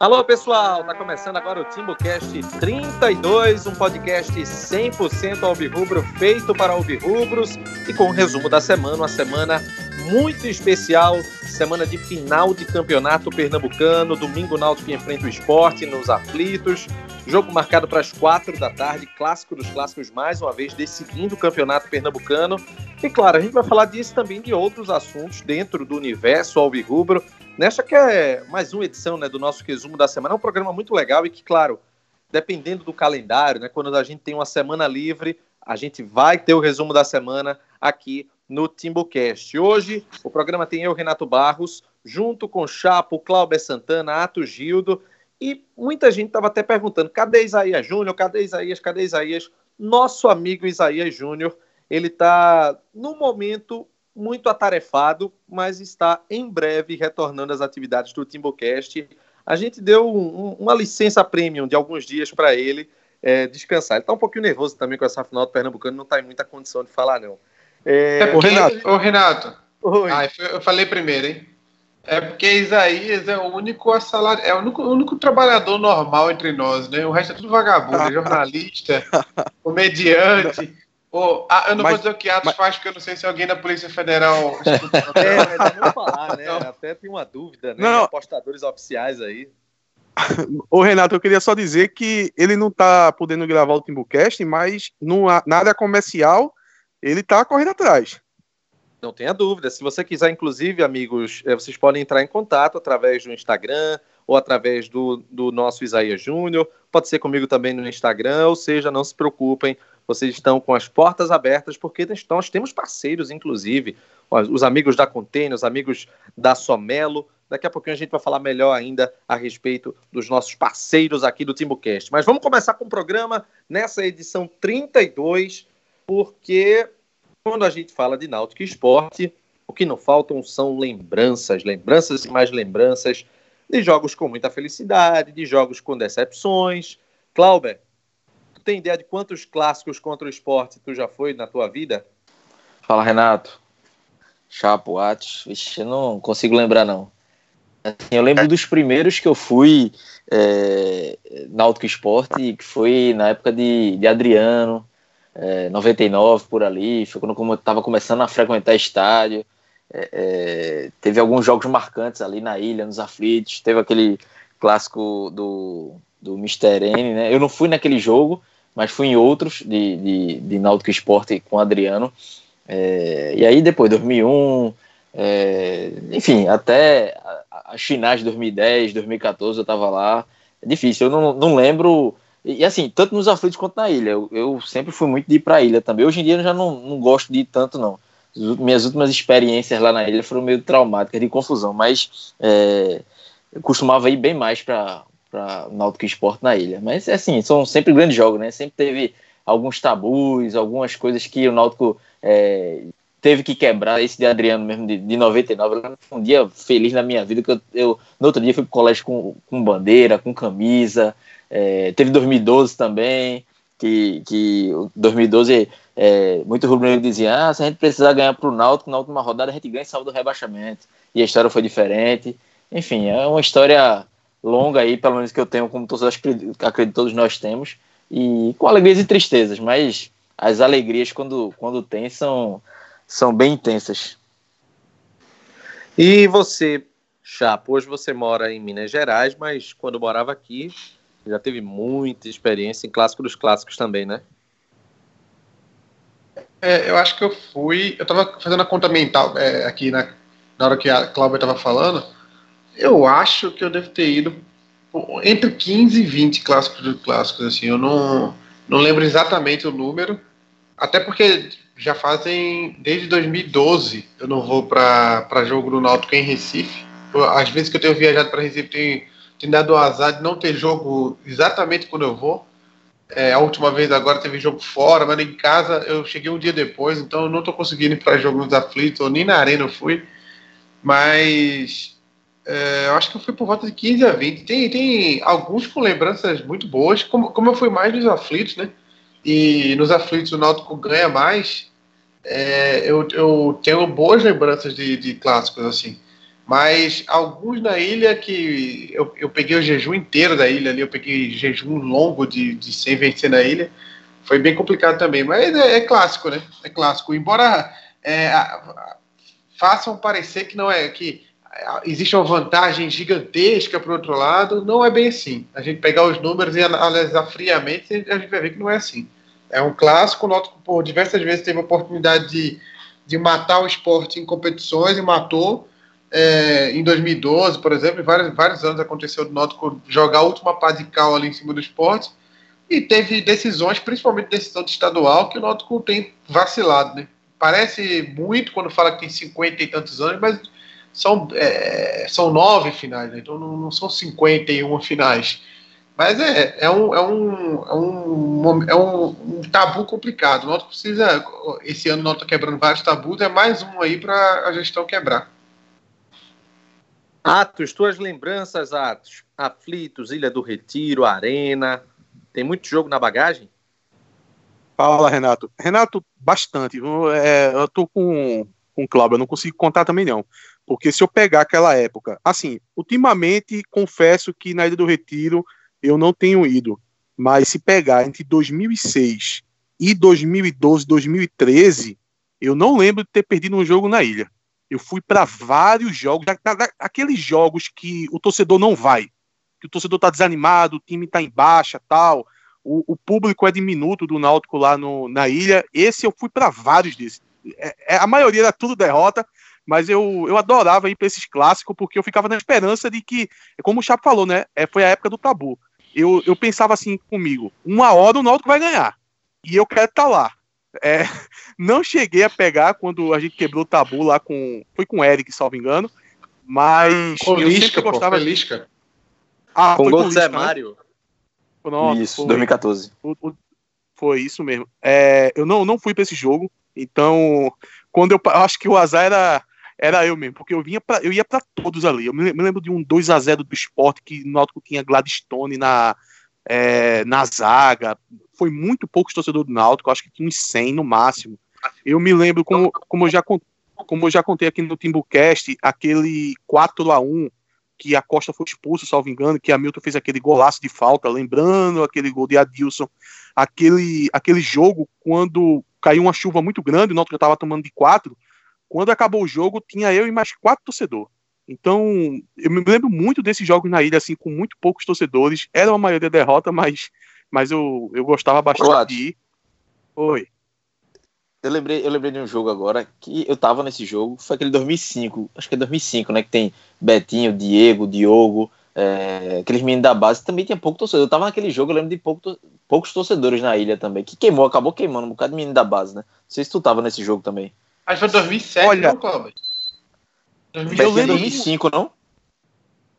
Alô, pessoal! Tá começando agora o TimbuCast 32, um podcast 100% alvirrubro, feito para alvirrubros e com o um resumo da semana, uma semana muito especial, semana de final de campeonato pernambucano, domingo náutico enfrenta o esporte nos aflitos, jogo marcado para as quatro da tarde, clássico dos clássicos mais uma vez decidindo o campeonato pernambucano. E claro, a gente vai falar disso também de outros assuntos dentro do universo alvirrubro, Nesta que é mais uma edição né, do nosso resumo da semana. É um programa muito legal e que, claro, dependendo do calendário, né, quando a gente tem uma semana livre, a gente vai ter o resumo da semana aqui no Timbucast. Hoje, o programa tem eu, Renato Barros, junto com Chapo, Cláudio Santana, Ato Gildo, e muita gente estava até perguntando: cadê Isaías Júnior? Cadê Isaías? Cadê Isaías? Nosso amigo Isaías Júnior, ele está, no momento, muito atarefado, mas está em breve retornando às atividades do Timbocast. A gente deu um, uma licença premium de alguns dias para ele é, descansar. Ele está um pouquinho nervoso também com essa final do Pernambucano, não está em muita condição de falar, não. É, é Renato. Ô, Renato. Oi. Ah, eu falei primeiro, hein? É porque Isaías é o único assalariado, é o único, o único, trabalhador normal entre nós, né? O resto é tudo vagabundo, é jornalista, comediante. Oh, ah, eu não mas, vou dizer o que Atos mas... faz, porque eu não sei se alguém da Polícia Federal. é, mas não falar, né? Até tem uma dúvida, né? Não. Apostadores oficiais aí. Ô, Renato, eu queria só dizer que ele não tá podendo gravar o Timbucast, mas no, na área comercial ele tá correndo atrás. Não tenha dúvida. Se você quiser, inclusive, amigos, eh, vocês podem entrar em contato através do Instagram ou através do, do nosso Isaías Júnior. Pode ser comigo também no Instagram, ou seja, não se preocupem vocês estão com as portas abertas, porque nós temos parceiros, inclusive, os amigos da Container, os amigos da Somelo. Daqui a pouquinho a gente vai falar melhor ainda a respeito dos nossos parceiros aqui do TimbuCast. Mas vamos começar com o programa nessa edição 32, porque quando a gente fala de Náutico Esporte, o que não faltam são lembranças, lembranças e mais lembranças de jogos com muita felicidade, de jogos com decepções. Clauber, Tu tem ideia de quantos clássicos contra o esporte tu já foi na tua vida? Fala, Renato. Chapo, Atos. Vixe, eu não consigo lembrar, não. Assim, eu lembro dos primeiros que eu fui é, Náutico Esporte, que foi na época de, de Adriano, é, 99 por ali, foi quando eu estava começando a frequentar estádio. É, é, teve alguns jogos marcantes ali na ilha, nos aflitos. Teve aquele clássico do, do Mr. N, né? Eu não fui naquele jogo, mas fui em outros de, de, de Náutico Esporte com Adriano. É, e aí depois, 2001, é, enfim, até as finais de 2010, 2014 eu estava lá. É difícil, eu não, não lembro. E assim, tanto nos aflitos quanto na ilha. Eu, eu sempre fui muito de ir para a ilha também. Hoje em dia eu já não, não gosto de ir tanto, não. Minhas últimas experiências lá na ilha foram meio traumáticas, de confusão, mas é, eu costumava ir bem mais para para Náutico Esporte na ilha. Mas assim, são sempre grandes jogos, né? Sempre teve alguns tabus, algumas coisas que o Náutico é, teve que quebrar. Esse de Adriano mesmo, de, de 99, foi um dia feliz na minha vida, que eu, eu no outro dia fui pro colégio com, com bandeira, com camisa. É, teve 2012 também, que, que 2012 é, muito rubro dizia, ah, se a gente precisar ganhar pro Náutico, na última rodada a gente ganha e salva do rebaixamento. E a história foi diferente. Enfim, é uma história longa aí, pelo menos que eu tenho como todos acredito, acredito todos nós temos, e com alegrias e tristezas, mas as alegrias quando, quando tem são, são bem intensas. E você, Chapo, hoje você mora em Minas Gerais, mas quando morava aqui já teve muita experiência em clássico dos clássicos também, né? É, eu acho que eu fui. Eu estava fazendo a conta mental é, aqui na, na hora que a Cláudia estava falando. Eu acho que eu devo ter ido entre 15 e 20 clássicos de clássicos, assim, eu não, não lembro exatamente o número, até porque já fazem desde 2012 eu não vou para jogo no Náutico em Recife. Às vezes que eu tenho viajado para Recife tem, tem dado o azar de não ter jogo exatamente quando eu vou. É, a última vez agora teve jogo fora, mas em casa eu cheguei um dia depois, então eu não estou conseguindo ir para jogo nos aflitos, ou nem na arena eu fui. Mas é, eu acho que eu fui por volta de 15 a 20. Tem, tem alguns com lembranças muito boas, como, como eu fui mais nos aflitos, né? E nos aflitos o Náutico ganha mais. É, eu, eu tenho boas lembranças de, de clássicos, assim. Mas alguns na ilha que eu, eu peguei o jejum inteiro da ilha ali, eu peguei jejum longo de, de sem vencer na ilha. Foi bem complicado também, mas é, é clássico, né? É clássico. Embora é, façam parecer que não é que existe uma vantagem gigantesca para o outro lado, não é bem assim. A gente pegar os números e analisar friamente, a gente vai ver que não é assim. É um clássico, noto que por diversas vezes teve a oportunidade de, de matar o esporte em competições e matou. É, em 2012, por exemplo, vários, vários anos aconteceu do Náutico jogar a última pá de cal ali em cima do esporte e teve decisões, principalmente decisão de estadual, que o Náutico tem vacilado, né? Parece muito quando fala que tem 50 e tantos anos, mas são, é, são nove finais, né? então não, não, são 51 finais. Mas é, é, um, é, um, é, um, é um, um tabu complicado. O Náutico precisa, esse ano o tá quebrando vários tabus, é mais um aí para a gestão quebrar. Atos, tuas lembranças, Atos. Aflitos, Ilha do Retiro, Arena. Tem muito jogo na bagagem? Fala, Renato. Renato, bastante. Eu, é, eu tô com, com o Cláudio, eu não consigo contar também não. Porque se eu pegar aquela época, assim, ultimamente confesso que na Ilha do Retiro eu não tenho ido. Mas se pegar entre 2006 e 2012, 2013, eu não lembro de ter perdido um jogo na ilha. Eu fui para vários jogos, aqueles jogos que o torcedor não vai, que o torcedor tá desanimado, o time tá em baixa, tal. O, o público é diminuto do Náutico lá no, na ilha. Esse eu fui para vários desses. É, é, a maioria era tudo derrota, mas eu, eu adorava ir para esses clássicos porque eu ficava na esperança de que, como o Chapo falou, né? É, foi a época do tabu. Eu, eu pensava assim comigo: uma hora o Náutico vai ganhar e eu quero estar tá lá. É, não cheguei a pegar quando a gente quebrou o tabu lá com. Foi com o Eric, salvo engano. Mas. Com eu Lisca, sempre gostava. Pô, Lisca. Ah, com o Zé né? Mário. Pronto, isso, foi, 2014. Foi isso mesmo. É, eu não, não fui para esse jogo, então. Quando eu, eu acho que o azar era era eu mesmo, porque eu vinha pra, eu ia para todos ali. Eu me, lembro de um 2 a 0 do esporte que no Náutico tinha Gladstone na, é, na zaga, foi muito poucos torcedores do Náutico, acho que tinha uns 100 no máximo. Eu me lembro, como, como, eu, já, como eu já contei aqui no Timbucast, aquele 4 a 1 que a Costa foi expulso, salvo engano, que a Milton fez aquele golaço de falta, lembrando aquele gol de Adilson, aquele, aquele jogo quando caiu uma chuva muito grande, o Náutico estava tomando de 4, quando acabou o jogo, tinha eu e mais quatro torcedores. Então, eu me lembro muito desses jogos na ilha, assim, com muito poucos torcedores. Era uma maioria derrota, mas mas eu, eu gostava bastante de ir. Oi. Eu lembrei, eu lembrei de um jogo agora que eu tava nesse jogo, foi aquele 2005, acho que é 2005, né? Que tem Betinho, Diego, Diogo, é, aqueles meninos da base, também tinha pouco torcedor. Eu tava naquele jogo, eu lembro de pouco, poucos torcedores na ilha também, que queimou, acabou queimando um bocado de menino da base, né? Não sei se tu tava nesse jogo também. Acho que foi 2007, Olha, não, Cláudio? 2005, não?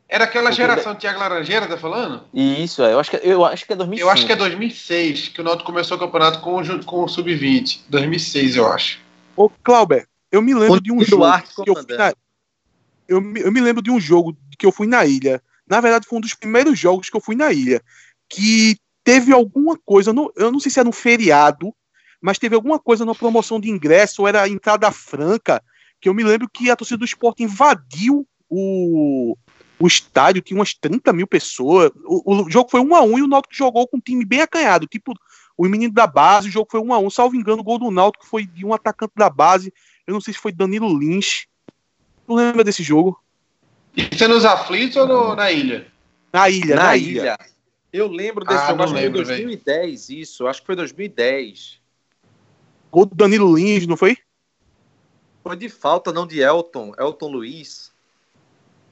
Era aquela geração Tiago Laranjeira, tá falando? Isso, é. Eu acho que, eu acho que é 2005. Eu acho que é 2006 que o Náutico começou o campeonato com, o, com o Sub-20. 2006, eu acho. Ô, Clauber, eu me lembro de um jogo que eu fui na... eu, eu me lembro de um jogo que eu fui na ilha. Na verdade, foi um dos primeiros jogos que eu fui na ilha. Que teve alguma coisa, no, eu não sei se era no feriado, mas teve alguma coisa na promoção de ingresso, ou era entrada franca, que eu me lembro que a torcida do esporte invadiu o, o estádio tinha umas 30 mil pessoas. O, o jogo foi 1 a 1 e o Náutico jogou com um time bem acanhado. Tipo, o menino da base, o jogo foi 1 a 1 Salvo engano, o gol do Náutico foi de um atacante da base. Eu não sei se foi Danilo Lins. Tu lembra desse jogo? Isso é nos aflitos ou no, na ilha? Na ilha, na, na ilha. ilha. Eu lembro desse ah, jogo, acho que foi 2010, véio. isso. Acho que foi 2010. Gol do Danilo Lins, não foi? Foi de falta, não de Elton. Elton Luiz.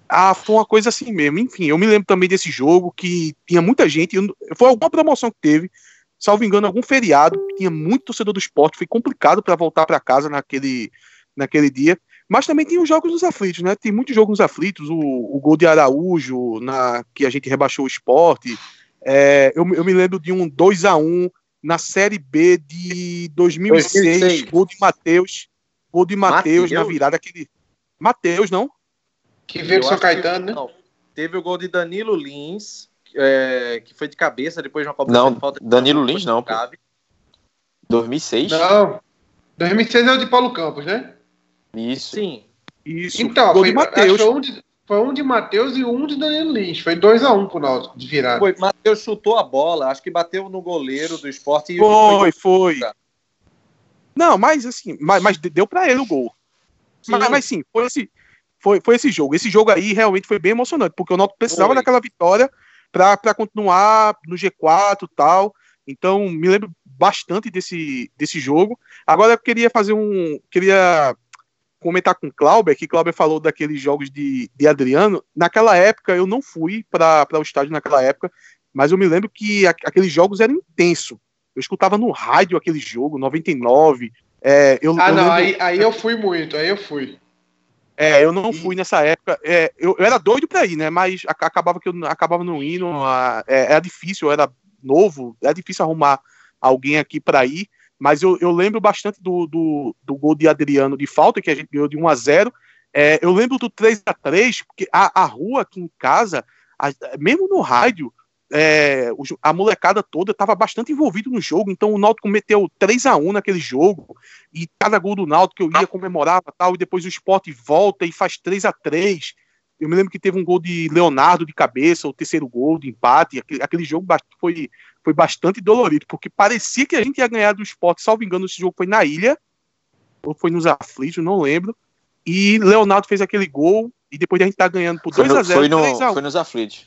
Ah, foi uma coisa assim mesmo. Enfim, eu me lembro também desse jogo que tinha muita gente. Foi alguma promoção que teve, salvo engano, algum feriado. Tinha muito torcedor do esporte. Foi complicado para voltar para casa naquele, naquele dia. Mas também tem os jogos dos aflitos, né? Tem muitos jogos nos aflitos. O, o gol de Araújo, na, que a gente rebaixou o esporte. É, eu, eu me lembro de um 2 a 1 na Série B de 2006, 2006. gol de Matheus. Gol de Matheus na virada. Aquele. Matheus, não? Que veio do São Caetano, que, né? Não, teve o gol de Danilo Lins, é, que foi de cabeça depois de uma Copa Não, falta Danilo Lins não. Pô. 2006? Não. 2006 é o de Paulo Campos, né? Isso. Sim. Isso. Então, gol foi, de Matheus. Um de, foi um de Matheus e um de Danilo Lins. Foi 2x1 um pro Náutico de virada. Foi, Matheus chutou a bola, acho que bateu no goleiro do esporte e Foi, foi. Não, mas assim, mas, mas deu pra ele o gol. Sim. Mas, mas sim, foi esse, foi, foi esse jogo. Esse jogo aí realmente foi bem emocionante, porque o Náutico precisava Foi. daquela vitória para continuar no G4 e tal. Então, me lembro bastante desse, desse jogo. Agora eu queria fazer um. Queria comentar com o Clauber, que Clauber falou daqueles jogos de, de Adriano. Naquela época, eu não fui para o estádio naquela época, mas eu me lembro que a- aqueles jogos eram intensos. Eu escutava no rádio aquele jogo, 99. É, eu, Ah, eu não, lembro- aí, aí eu fui muito, aí eu fui. é, eu não fui nessa época. É, eu, eu era doido pra ir, né? Mas ac- acabava que eu acabava não indo. a- é, era difícil, eu era novo, era difícil arrumar alguém aqui pra ir. Mas eu, eu lembro bastante do, do, do gol de Adriano de falta, que a gente ganhou de 1 a 0 É, Eu lembro do 3 a 3 porque a, a rua aqui em casa, a- mesmo no rádio, é, a molecada toda estava bastante envolvida no jogo, então o Náutico meteu 3 a 1 naquele jogo, e cada gol do Náutico eu ia comemorava tal, e depois o Sport volta e faz 3 a 3 Eu me lembro que teve um gol de Leonardo de cabeça, o terceiro gol de empate, aquele, aquele jogo foi, foi bastante dolorido, porque parecia que a gente ia ganhar do Sport, salvo engano, esse jogo foi na ilha, ou foi nos aflitos, não lembro, e Leonardo fez aquele gol, e depois a gente tá ganhando por Foi, 2 a no, 0 foi, no, 3 a 1 foi nos aflitos.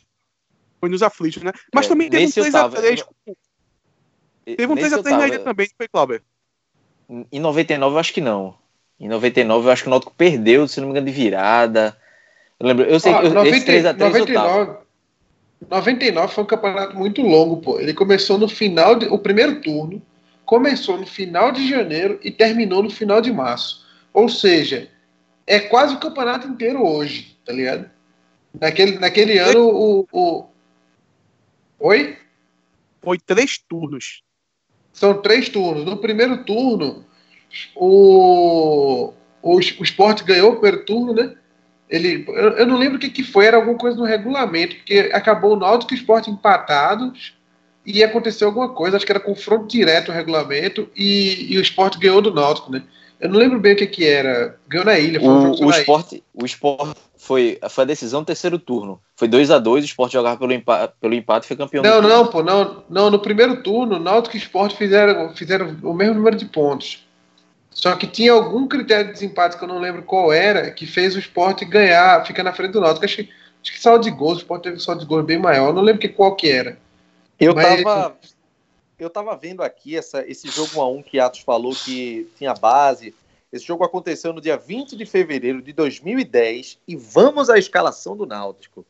foi nos aflitos, né? Mas É, também teve um nesse eu 3x3 tava. Teve um Nesse eu 3x3 na ilha também, foi, Clauber? Em 99 eu acho que não. Em 99 eu acho que o Náutico perdeu, se não me engano, de virada. Eu lembro, eu sei Ó, que eu, 90 esse 3x3 eu tava. 99, 99 foi um campeonato muito longo, pô. Ele começou no final, de, o primeiro turno, começou no final de janeiro e terminou no final de março. Ou seja, é quase o campeonato inteiro hoje, tá ligado? Naquele, naquele ano, o, o. Oi? Foi três turnos. São três turnos. No primeiro turno, o, o, o Sport ganhou o primeiro turno, né? Ele, eu, eu não lembro o que, que foi, era alguma coisa no regulamento, porque acabou o Náutico e o Sport empatados e aconteceu alguma coisa, acho que era confronto direto o regulamento e, e o Sport ganhou do Náutico, né? Eu não lembro bem o que, que era. Ganhou na ilha, foi O, o, na ilha. O Sport foi, foi a decisão do terceiro turno. Foi 2 a 2 o Sport jogava pelo empate, pelo empate e foi campeão. Não, não, pô, não, não. No primeiro turno, Náutico e Sport fizeram, fizeram o mesmo número de pontos. Só que tinha algum critério de desempate que eu não lembro qual era, que fez o Sport ganhar, ficar na frente do Náutico. Acho, que- acho que saldo de gols, o Sport teve saldo de gols bem maior. Eu não lembro que, qual que era. Eu Mas- tava, eu tava vendo aqui essa, esse jogo 1x1 que Atos falou que tinha base. Esse jogo aconteceu no dia 20 de fevereiro de 2010 e vamos à escalação do Náutico.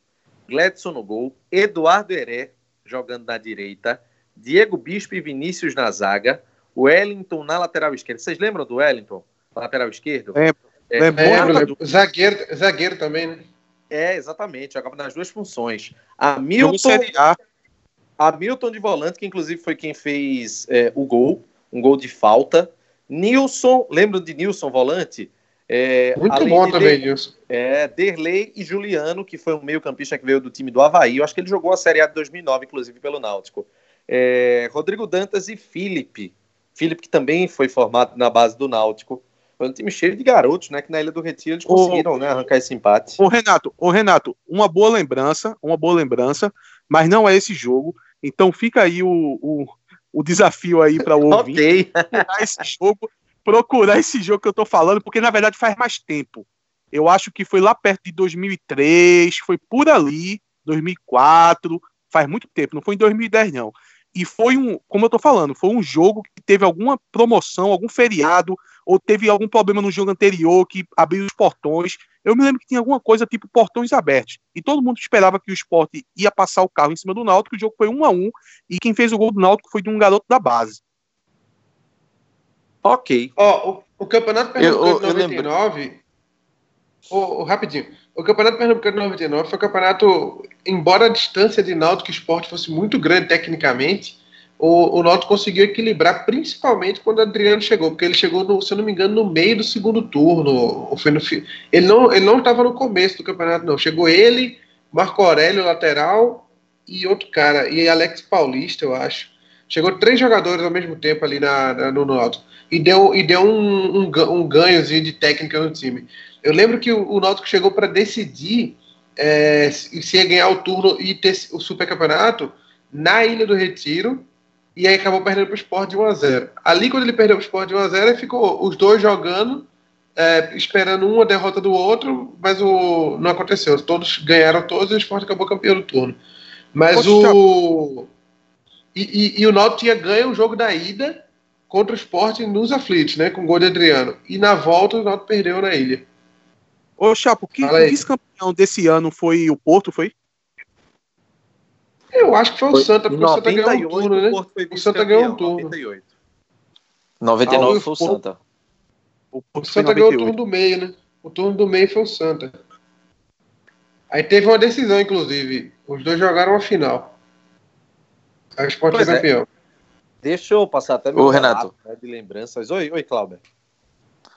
Gledson no gol, Eduardo Heré jogando na direita, Diego Bispo e Vinícius na zaga, Wellington na lateral esquerda. Vocês lembram do Wellington? Lateral esquerdo? Lembro. É, Lembro. É, lembro. zagueiro, zagueiro também, né? é, exatamente. Jogava nas duas funções. Hamilton. Hamilton de volante, que inclusive foi quem fez é, o gol, um gol de falta. Nilson, lembram de Nilson volante? É, Muito bom de também, Der- Nilson. É, Derlei e Juliano, que foi um meio-campista que veio do time do Havaí. Eu acho que ele jogou a Série A de 2009, inclusive, pelo Náutico. É, Rodrigo Dantas e Felipe. Felipe, que também foi formado na base do Náutico. Foi um time cheio de garotos, né? Que na Ilha do Retiro eles conseguiram né, arrancar esse empate. Ô Renato, ô Renato, uma boa lembrança, uma boa lembrança, mas não é esse jogo. Então fica aí o, o, o desafio aí para o ouvinte procurar esse jogo, procurar esse jogo que eu tô falando, porque na verdade faz mais tempo. Eu acho que foi lá perto de 2003, foi por ali, 2004, faz muito tempo, não foi em 2010 não. E foi um, como eu tô falando, foi um jogo que teve alguma promoção, algum feriado, ou teve algum problema no jogo anterior que abriu os portões. Eu me lembro que tinha alguma coisa tipo portões abertos. E todo mundo esperava que o esporte ia passar o carro em cima do Náutico, o jogo foi um a um, e quem fez o gol do Náutico foi de um garoto da base. Ok. Ó, o, o Campeonato Pernambucano Eu- eu de 99. Ô, rapidinho. O Campeonato Pernambucano de 99 foi um campeonato, embora a distância de Náutico e Sport fosse muito grande tecnicamente, o, o Náutico conseguiu equilibrar, principalmente quando o Adriano chegou, porque ele chegou, no, se eu não me engano, no meio do segundo turno. Ou foi no. Ele não ele não estava no começo do campeonato, não. Chegou ele, Marco Aurélio, lateral, e outro cara, e Alex Paulista, eu acho. Chegou três jogadores ao mesmo tempo ali na, na- no Náutico e deu, e deu um, um, um ganhozinho de técnica no time. Eu lembro que o, o Náutico chegou para decidir é, se ia ganhar o turno e ter o supercampeonato na Ilha do Retiro, e aí acabou perdendo para o Sport de 1x0. Ali, quando ele perdeu para o Sport de 1x0, ficou os dois jogando, é, esperando uma derrota do outro, mas o, não aconteceu. Todos ganharam todos e o Sport acabou campeão do turno. Mas Poxa, o. E, e, e, o Náutico tinha ganho o jogo da ida contra o Sport nos aflitos, né? Com o gol de Adriano. E na volta o Náutico perdeu na ilha. Ô, Chapo, que vice-campeão desse ano foi o Porto, foi? Eu acho que foi o Santa, porque o Santa ganhou um turno, né? O, Santa ganhou um turno. 98. 99 ah, foi o Santa. O, o Santa ganhou o turno do meio, né? O turno do meio foi o Santa. Aí teve uma decisão, inclusive. Os dois jogaram a final. A Sport foi é. campeão. É. Deixa eu passar até meu Ô, Renato. Né, de lembranças. Oi, oi, Cláudio.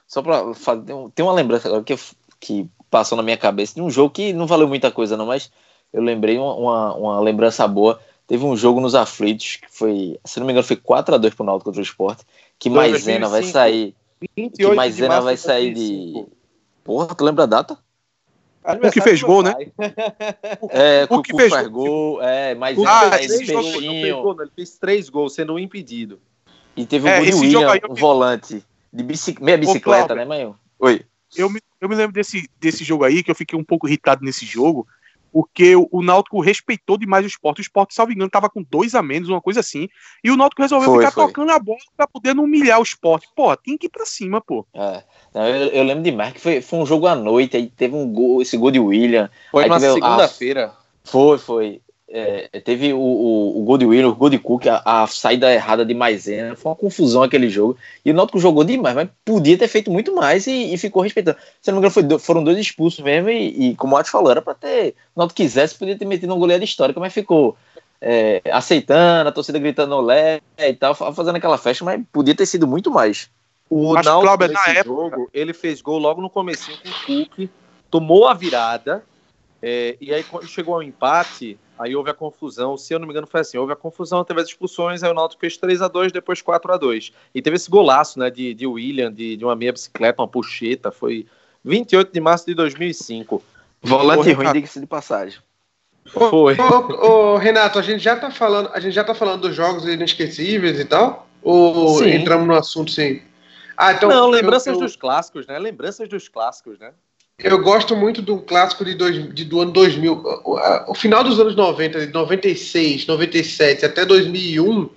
Só pra fazer. Tem uma lembrança agora que, que passou na minha cabeça de um jogo que não valeu muita coisa, não, mas eu lembrei uma, uma, lembrança boa. Teve um jogo nos aflitos, que foi, se não me engano, foi 4x2 pro Náutico contra o Sport, que Maisena vai sair. 28 que Maisena vai sair de. Porra, tu lembra a data? O que fez gol, né? É, o que fez gol, é, mas ah, é, fez gol, não, ele fez três gols, sendo um impedido. E teve o é, gol de William, o volante, de bicic... meia bicicleta, Ô, né, mãe? Oi. Eu me, eu me lembro desse, desse jogo aí, que eu fiquei um pouco irritado nesse jogo, porque o, o Náutico respeitou demais o esporte. O esporte, salvo engano, tava com dois a menos, uma coisa assim. E o Náutico resolveu foi, ficar foi. tocando a bola pra poder não humilhar o esporte. Pô, tem que ir pra cima, pô. É. Eu, eu, lembro demais que foi, foi um jogo à noite, aí teve um gol, esse gol de William. Foi na segunda-feira. Foi, foi. É, teve o, o, o, gol de William, o gol de Cook, a, a, saída errada de Maisena, foi uma confusão aquele jogo. E o Náutico jogou demais, mas podia ter feito muito mais e, e ficou respeitando. Se não me engano, foi, foram dois expulsos mesmo, e, e como o Atos falou, era pra ter. O Náutico quisesse, podia ter metido uma goleada histórica, mas ficou é, aceitando, a torcida gritando olé e tal, fazendo aquela festa, mas podia ter sido muito mais. O Náutico, nesse jogo, ele fez gol logo no comecinho com o Cook, tomou a virada, é, e aí quando chegou ao empate, aí houve a confusão, se eu não me engano foi assim, houve a confusão, teve as expulsões, aí o Náutico fez 3 a 2 depois 4 a 2 E teve esse golaço, né, de, de William, de, de uma meia bicicleta, uma puxeta, foi 28 de março de 2005. Volante ruim, diga-se de passagem. Foi. Ô, ô, Renato, a gente já tá falando, a gente já tá falando dos jogos inesquecíveis e tal? Ou sim. entramos no assunto sim? Ah, então, não, lembranças eu, eu... dos clássicos, né? Lembranças dos clássicos, né? Eu gosto muito do clássico de dois, de, do ano 2000. O, o, final dos anos 90, de 96, 97 até 2001,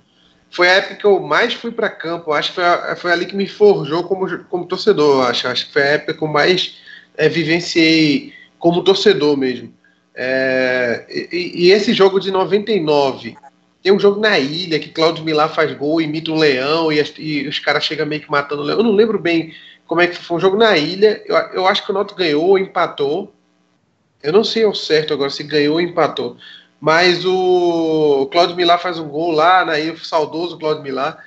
foi a época que eu mais fui para campo. Acho que foi, foi, ali que me forjou como, como torcedor. Acho, acho que foi a época que eu mais é, vivenciei como torcedor mesmo. É, e, e, esse jogo de 99 tem um jogo na ilha que Claudio Milá faz gol, imita um leão e, e os caras chegam meio que matando o leão. Eu não lembro bem como é que foi um jogo na ilha. Eu, eu acho que o Noto ganhou ou empatou. Eu não sei ao certo agora se ganhou ou empatou. Mas o Claudio Milá faz um gol lá na ilha, o saudoso Claudio Milá.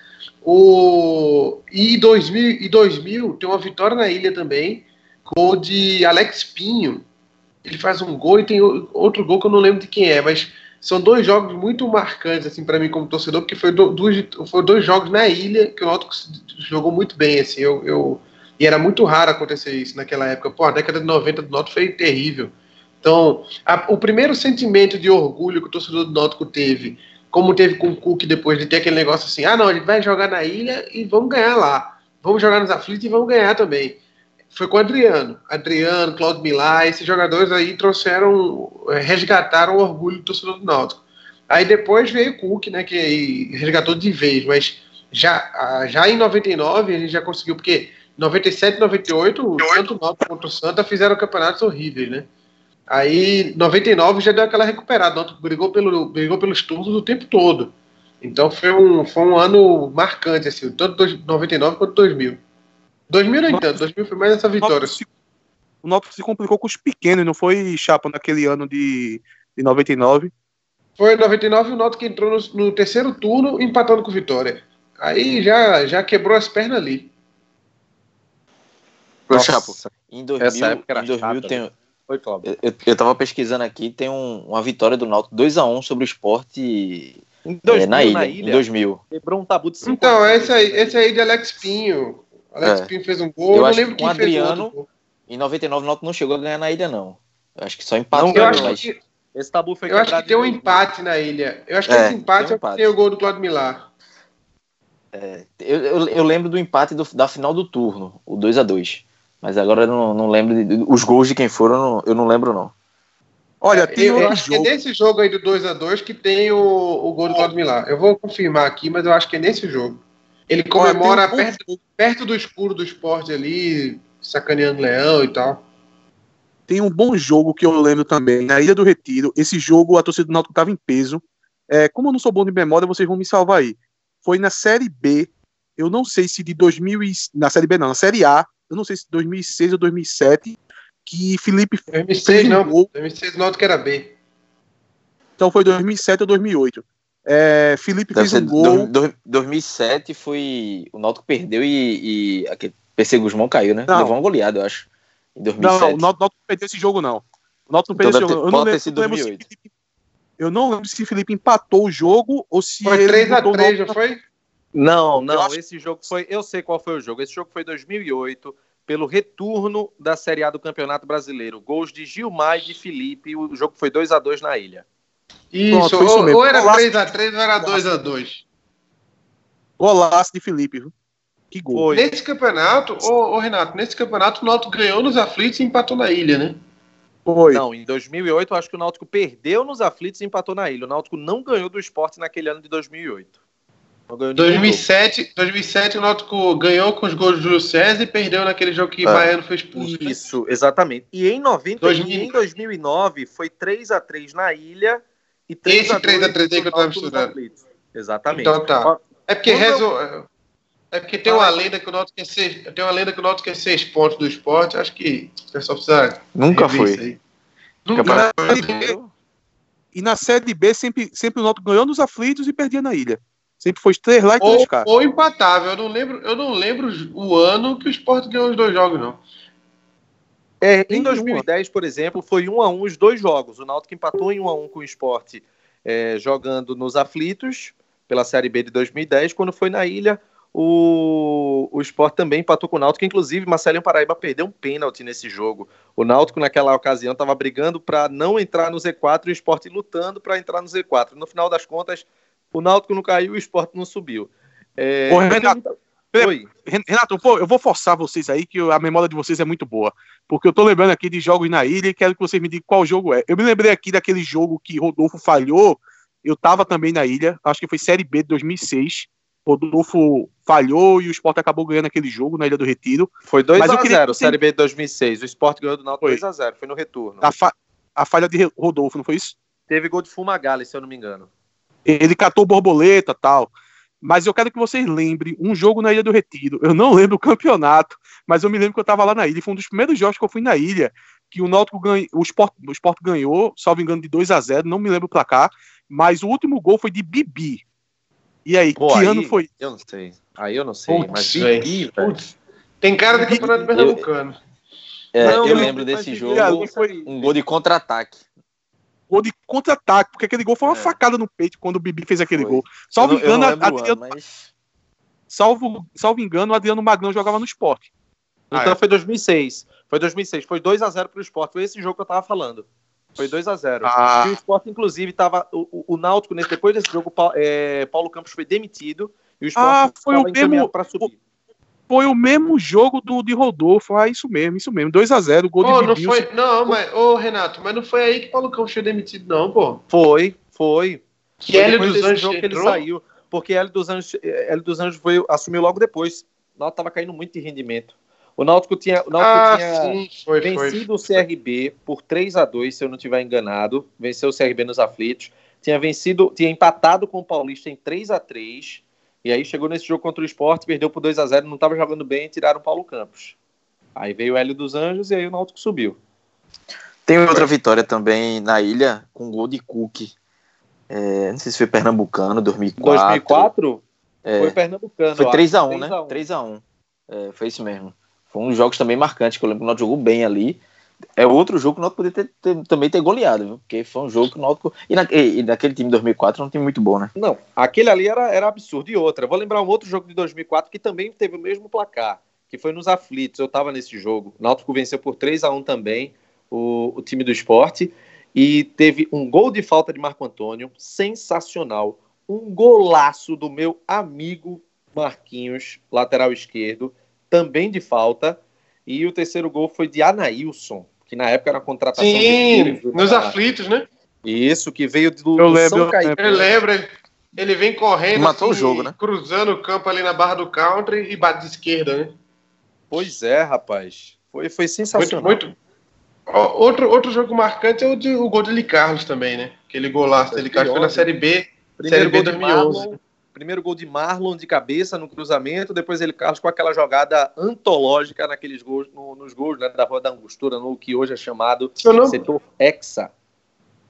O, e 2000, e 2000 tem uma vitória na ilha também, gol de Alex Pinho. Ele faz um gol e tem outro gol que eu não lembro de quem é, mas são dois jogos muito marcantes assim para mim como torcedor, porque foi, do, dois, foi dois jogos na ilha que o Náutico jogou muito bem, assim, eu, eu, e era muito raro acontecer isso naquela época. Pô, a década de 90 do Náutico foi terrível. Então, a, o primeiro sentimento de orgulho que o torcedor do Náutico teve, como teve com o Cook depois de ter aquele negócio assim, ah não, a gente vai jogar na ilha e vamos ganhar lá. Vamos jogar nos aflitos e vamos ganhar também foi com o Adriano. Adriano, Claudio Milá, esses jogadores aí trouxeram, é, resgataram o orgulho do torcedor do Náutico. Aí depois veio o Cook, né, que resgatou de vez, mas já, já em 99 a gente já conseguiu, porque 97 e 98, tanto o Náutico quanto o Santa fizeram campeonatos horríveis, né? Aí 99 já deu aquela recuperada, o Náutico brigou, pelo, brigou pelos turnos o tempo todo. Então foi um, foi um ano marcante, assim, tanto 99 quanto 2000. 2000 não entendo, 2000 foi mais essa vitória. O Náutico se complicou com os pequenos, não foi chapa naquele ano de, de 99? Foi em 99 o Náutico entrou no, no, terceiro turno empatando com Vitória. Aí já, já quebrou as pernas ali. Ô, Chapo, em 2000, essa época era em 2000 chata, tem... Né? Foi, Cláudio. Eu, eu tava pesquisando aqui, tem um, uma vitória do Náutico 2x1 sobre o esporte em 2000, é, na, ilha, na, ilha, em 2000. Quebrou um tabu de 5 Então, esse aí, esse aí de Alex Pinho. Alex é. Pinho fez um gol, eu, não lembro quem Adriano, Em 99 o Náutico não chegou a ganhar na ilha, não. Eu acho que só empatou. Eu acho mas... que, Esse tabu foi eu acho que tem um em empate na ilha. Eu acho que É, esse empate tem um é o que empate. tem o gol do Claudio Milar. Eu, eu, eu lembro do empate do- da final do turno, o 2 a 2 Mas agora eu não, não lembro. de- os gols de quem foram, eu não, eu não lembro, não. Olha, tem eu, eu outro acho jogo. que é nesse jogo aí do 2x2 que tem o, o gol do Claudio Milar. Eu vou confirmar aqui, mas eu acho que é nesse jogo. Ele comemora um perto, perto do escuro do esporte ali, sacaneando leão e tal. tem um bom jogo que eu lembro também, na Ilha do Retiro. Esse jogo, a torcida do Náutico estava em peso. É, como eu não sou bom de memória, vocês vão me salvar aí. Foi na Série B, eu não sei se de 2000 e, na Série B não, na Série A, eu não sei se 2006 ou 2007, que Felipe 2006 fez um não, gol. 2006 o Náutico era B. Então foi 2007 ou 2008. É, Felipe Deve fez um gol. do- do- 2007 foi. O Náutico perdeu e, e aquele PC Guzmão caiu, né? Não. Levou uma goleada, eu acho. Em Não, 2007. não, o Náutico não perdeu esse jogo, não. O Náutico não perdeu Então esse jogo. ter- Eu não lembro, não se 2008. Felipe, eu não lembro se Felipe empatou o jogo ou se Foi ele botou o 3x3, Náutico não foi? Não, não, acho- esse jogo foi, eu sei qual foi o jogo. Esse jogo foi 2008, pelo retorno da Série A do Campeonato Brasileiro. Gols de Gilmar e de Felipe, o jogo foi 2 a 2 na ilha. Isso, Pronto, isso ou, era Golaço. 3x3 ou era 2x2. Golaço de Felipe, viu? Que gol. Foi. Nesse campeonato, ô, ô, Renato, nesse campeonato o Náutico ganhou nos aflitos e empatou na ilha, né? Foi. Não, em 2008 eu acho que o Náutico perdeu nos aflitos e empatou na ilha. O Náutico não ganhou do esporte naquele ano de 2008. Não ganhou nenhum jogo. 2007, 2007 o Náutico ganhou com os gols do Júlio César e perdeu naquele jogo que É. Baiano foi expulso. né? Isso, exatamente. E em 90 2000. e em 2009 foi 3 a 3 na ilha e 3 Esse a 2 3 a 3 aí que eu tava Náutico nos misturando. aflitos. Exatamente. Então tá. É porque Quando eu- reso... É porque tem uma lenda que o Náutico quer ser, tem uma lenda que o Náutico quer seis pontos do esporte, acho que o pessoal precisa Nunca foi. Nunca foi. E na Série B, sempre, sempre o Náutico ganhou nos aflitos e perdia na ilha. Sempre foi três lá e três Ou, cá. ou empatável. Eu não lembro, eu não lembro o ano que o Sport ganhou os dois jogos, não. É, em Nenhuma. 2010, por exemplo, foi 1 a 1 os dois jogos. O Náutico empatou em 1 a 1 com o Sport, é, jogando nos aflitos pela Série B de 2010. Quando foi na ilha, o, o Sport também empatou com o Náutico. Inclusive, Marcelinho Paraíba perdeu um pênalti nesse jogo. O Náutico, naquela ocasião, estava brigando para não entrar no Z4 e o Sport lutando para entrar no Z4. No final das contas, o Náutico não caiu e o Sport não subiu. É, Ô, Renato, Oi. Ren- Renato, pô, eu vou forçar vocês aí, que a memória de vocês é muito boa. Porque eu tô lembrando aqui de jogos na ilha e quero que vocês me digam qual jogo é. Eu me lembrei aqui daquele jogo que Rodolfo falhou. Eu tava também na ilha, acho que foi Série B de 2006. Rodolfo falhou e o Sport acabou ganhando aquele jogo na Ilha do Retiro. Foi 2 Mas eu a queria 0 que você- Série B de 2006. O Sport ganhou do Náutico Foi. 2 a 0 Foi no retorno. A, fa- a falha de Rodolfo, não foi isso? Teve gol de Fumagalli, se eu não me engano. Ele catou borboleta tal. Mas eu quero que vocês lembrem um jogo na Ilha do Retiro. Eu não lembro o campeonato, mas eu me lembro que eu tava lá na ilha. E Foi um dos primeiros jogos que eu fui na ilha. Que o Náutico ganhou. O Sport, o Sport ganhou, salvo engano, de 2 a 0 não me lembro o placar. Mas o último gol foi de Bibi. E aí, Pô, que aí- ano foi? Eu não sei. Aí eu não sei. Putz, mas. Bibi. Putz, Tem cara de campeonato pernambucano. É, Não, eu lembro desse jogo. Um gol de contra-ataque. Gol de contra-ataque, porque aquele gol foi uma É. facada no peito quando o Bibi fez aquele Foi. gol. Salvo eu não, eu engano, não o Adriano, ano, mas... salvo, salvo engano, o Adriano Magrão jogava no esporte. Então Ah, é. foi 2006. Foi 2006. Foi 2 a 0 pro Sport. Foi esse jogo que eu tava falando. Foi 2 a 0 Ah. E o Sport, inclusive, tava. O, o- o Náutico, depois desse jogo, é, Paulo Campos foi demitido. E o Sport Ah, foi o mesmo- pra subir. Foi o mesmo jogo do de Rodolfo. Ah, isso mesmo, isso mesmo. 2 a 0 gol Pô, de não foi. Não, mas. Ô, Renato, mas não foi aí que Paulo Campos foi demitido, não, pô. Foi, foi. Que Foi Hélio depois dos desse Anjos jogo que ele saiu. Porque Hélio dos Anjos, Hélio dos Anjos foi, assumiu logo depois. O Náutico tava caindo muito de rendimento. O Náutico tinha, o Náutico Ah, tinha sim, foi, foi. vencido o CRB por 3 a 2 se eu não estiver enganado. Venceu o CRB nos aflitos. Tinha vencido, tinha empatado com o Paulista em 3 a 3 E aí chegou nesse jogo contra o Sport, perdeu por 2 a 0 não estava jogando bem e tiraram o Paulo Campos. Aí veio o Hélio dos Anjos e aí o Náutico subiu. Tem outra vitória também na ilha, com gol de Cook. É, não sei se foi Pernambucano, 2004. 2004 É, foi Pernambucano. foi eu 3x1, acho, né? 3 a 1. 3x1. É, foi isso mesmo. Foi um dos jogos também marcantes, que eu lembro que o Náutico jogou bem ali. É outro jogo que o Náutico poderia ter, ter- também ter goleado, viu? Porque foi um jogo que o Náutico... E, na, e, e naquele time de 2004 é um time muito bom, né? Não, aquele ali era, era absurdo. E outra, vou lembrar um outro jogo de 2004 que também teve o mesmo placar, que foi nos aflitos. Eu estava nesse jogo. O Náutico venceu por 3 a 1 também o, o time do esporte. E teve um gol de falta de Marco Antônio, sensacional. Um golaço do meu amigo Marquinhos, lateral esquerdo, também de falta. E o terceiro gol foi de Anailson, que na época era uma contratação. Sim, nos aflitos, né? Isso, que veio do, eu do lembro, São Caetano. Eu lembro, ele vem correndo, matou assim, o jogo, né? Cruzando o campo ali na barra do country e bate de esquerda, né? Pois é, rapaz. Foi, foi sensacional. Muito, muito. Outro, outro jogo marcante é o, de, o gol de Carlos também, né? Aquele golaço dele Carlos foi na Série B. Primeiro série B 2011. Marlon, primeiro gol de Marlon de cabeça no cruzamento, depois ele Carlos com aquela jogada antológica naqueles gols, no, nos gols né, da Rua da Angostura, no que hoje é chamado não... setor Hexa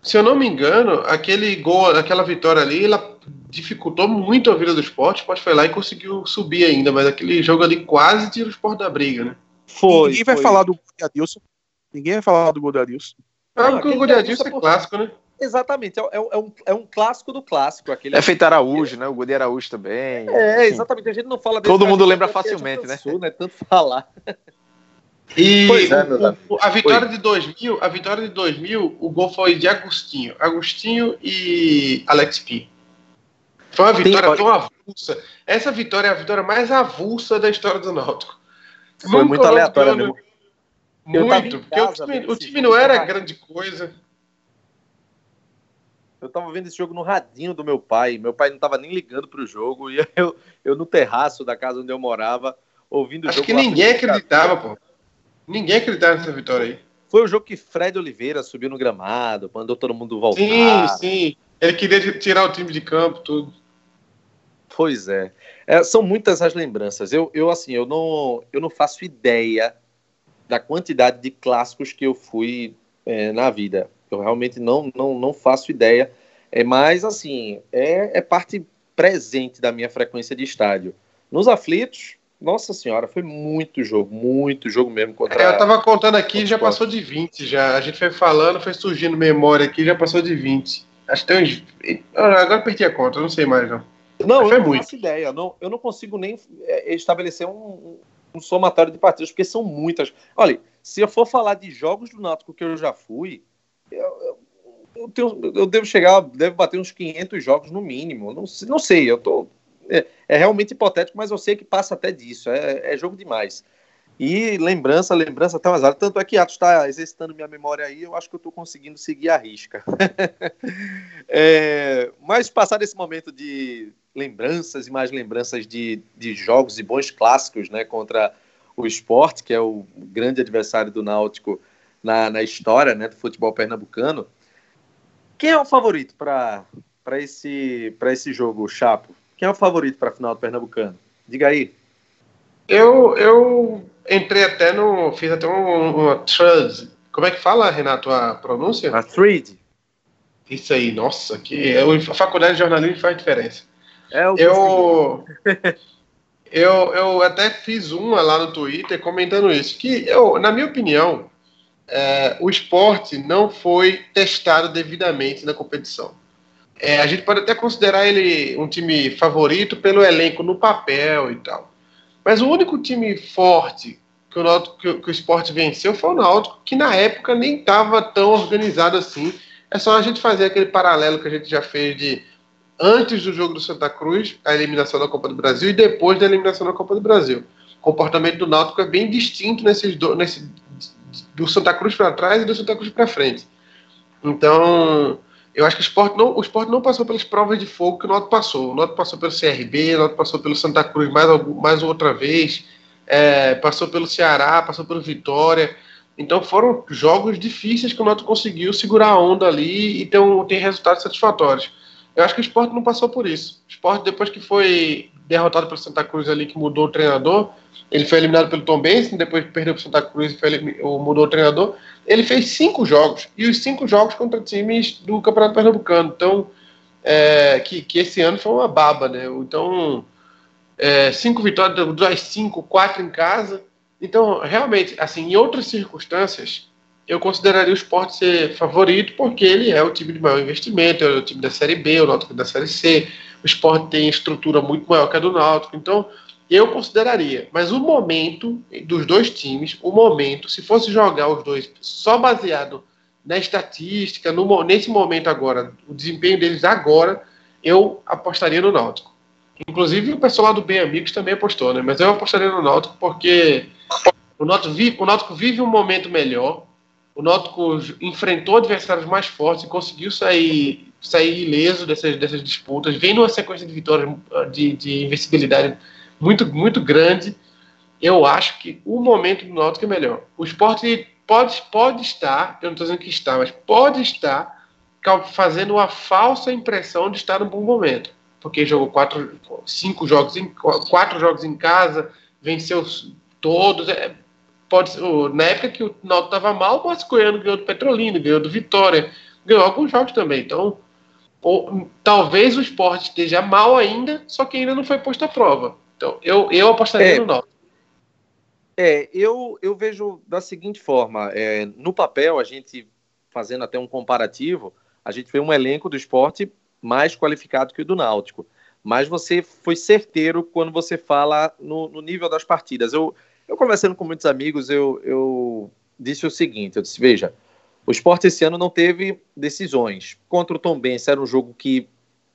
se eu não me engano, aquele gol, aquela vitória ali, ela dificultou muito a vida do esporte. O esporte foi lá e conseguiu subir ainda, mas aquele jogo ali quase tira o esporte da briga, né? Foi. Ninguém vai foi. falar do gol de Adilson. Ninguém vai falar do gol de Adilson. Ah, porque o gol de Adilson é clássico, né? Exatamente, é, é, é, um, é um clássico do clássico. Aquele é feito Araújo, né? O gol de Araújo também. É, exatamente. A gente não fala Todo mundo lembra facilmente, né? né? Tanto falar. E é, o, a vitória Oi. de 2000, a vitória de 2000, o gol foi de Agostinho, Agostinho e Alex P. Foi uma vitória Sim, tão avulsa. Essa vitória é a vitória mais avulsa da história do Náutico. Foi Nunca muito aleatória mesmo. Muito, porque o time, o time não era grande coisa. Eu tava vendo esse jogo no radinho do meu pai. Meu pai não tava nem ligando pro jogo. E eu, eu no terraço da casa onde eu morava, ouvindo Acho o jogo. Acho que ninguém acreditava, pô. Ninguém acreditava nessa vitória aí. Foi o jogo que Fred Oliveira subiu no gramado, mandou todo mundo voltar. Sim, sim. Ele queria tirar o time de campo, tudo. Pois é. é. são muitas as lembranças. Eu, eu assim, eu não, eu não faço ideia da quantidade de clássicos que eu fui é, na vida. Eu realmente não, não, não faço ideia. É, mas, assim, é, é parte presente da minha frequência de estádio. Nos aflitos, nossa senhora, foi muito jogo, muito jogo mesmo contra. É, eu tava contando aqui, já passou de 20 já. A gente foi falando, foi surgindo memória aqui, já passou de 20. Acho que tem uns. Agora perdi a conta, não sei mais não. Não, eu não muito. faço ideia. Eu não, eu não consigo nem é, estabelecer um, um somatório de partidas, porque são muitas. Olha, se eu for falar de jogos do Náutico que eu já fui, eu, eu, tenho, eu devo chegar, devo bater uns 500 jogos no mínimo. Não, não sei, eu tô é, é, realmente hipotético, mas eu sei que passa até disso. É, é jogo demais. E lembrança, lembrança até alto. Tanto é que Atos está exercitando minha memória aí, eu acho que eu estou conseguindo seguir a risca. é, mas passar esse momento de lembranças e mais lembranças de, de jogos e bons clássicos né, contra o esporte, que é o grande adversário do Náutico na, na história né, do futebol pernambucano. Quem é o favorito para esse, esse jogo, Chapo? Quem é o favorito para a final do Pernambucano? Diga aí. Eu, eu entrei até no. Fiz até um, uma. Como é que fala, Renato, a pronúncia? A thread. Isso aí, nossa, que a faculdade de jornalismo faz diferença. É o eu, eu, eu até fiz uma lá no Twitter comentando isso, que eu, na minha opinião, é, o esporte não foi testado devidamente na competição. É, a gente pode até considerar ele um time favorito pelo elenco no papel e tal. Mas o único time forte que o, Náutico, que, que o esporte venceu foi o Náutico, que na época nem estava tão organizado assim. É só a gente fazer aquele paralelo que a gente já fez de antes do jogo do Santa Cruz, a eliminação da Copa do Brasil, e depois da eliminação da Copa do Brasil. O comportamento do Náutico é bem distinto nesses do, nesse, do Santa Cruz para trás e do Santa Cruz para frente. Então, eu acho que o esporte não, o esporte não passou pelas provas de fogo que o Noto passou. O Noto passou pelo CRB, o Noto passou pelo Santa Cruz mais, mais outra vez, é, passou pelo Ceará, passou pelo Vitória. Então foram jogos difíceis que o Noto conseguiu segurar a onda ali e tem, tem resultados satisfatórios. Eu acho que o esporte não passou por isso. O esporte, depois que foi derrotado pelo Santa Cruz ali, que mudou o treinador, ele foi eliminado pelo Tom Benson, depois perdeu para o Santa Cruz e foi, mudou o treinador. Ele fez cinco jogos, e os cinco jogos contra times do Campeonato Pernambucano. Então, é, que, que esse ano foi uma baba, né? Então, é, cinco vitórias, das cinco, quatro em casa. Então, realmente, assim, em outras circunstâncias, eu consideraria o esporte ser favorito, porque ele é o time de maior investimento, é o time da Série B, o Náutico da Série C. O esporte tem estrutura muito maior que a do Náutico. Então, eu consideraria. Mas o momento dos dois times, o momento, se fosse jogar os dois só baseado na estatística, no, nesse momento agora, o desempenho deles agora, eu apostaria no Náutico. Inclusive o pessoal lá do Bem Amigos também apostou, né? Mas eu apostaria no Náutico porque o Náutico vive, o Náutico vive um momento melhor. O Náutico enfrentou adversários mais fortes e conseguiu sair, sair ileso dessas, dessas disputas. Vem numa sequência de vitórias de, de invencibilidade muito, muito grande. Eu acho que o momento do Náutico é melhor. O esporte pode, pode estar, eu não estou dizendo que está, mas pode estar fazendo uma falsa impressão de estar num bom momento. Porque jogou quatro, cinco jogos em, quatro jogos em casa, venceu todos. É, pode, na época que o Náutico estava mal, o Goiano ganhou do Petrolino, ganhou do Vitória, ganhou alguns jogos também. Então, ou, talvez o esporte esteja mal ainda, só que ainda não foi posto à prova. Então, eu, eu apostaria é, no Náutico. É, eu, eu vejo da seguinte forma: é, no papel, a gente fazendo até um comparativo, a gente vê um elenco do esporte mais qualificado que o do Náutico. Mas você foi certeiro quando você fala no, no nível das partidas. Eu, eu conversando com muitos amigos, eu, eu disse o seguinte: eu disse, veja, o esporte esse ano não teve decisões. Contra o Tom Benz era um jogo que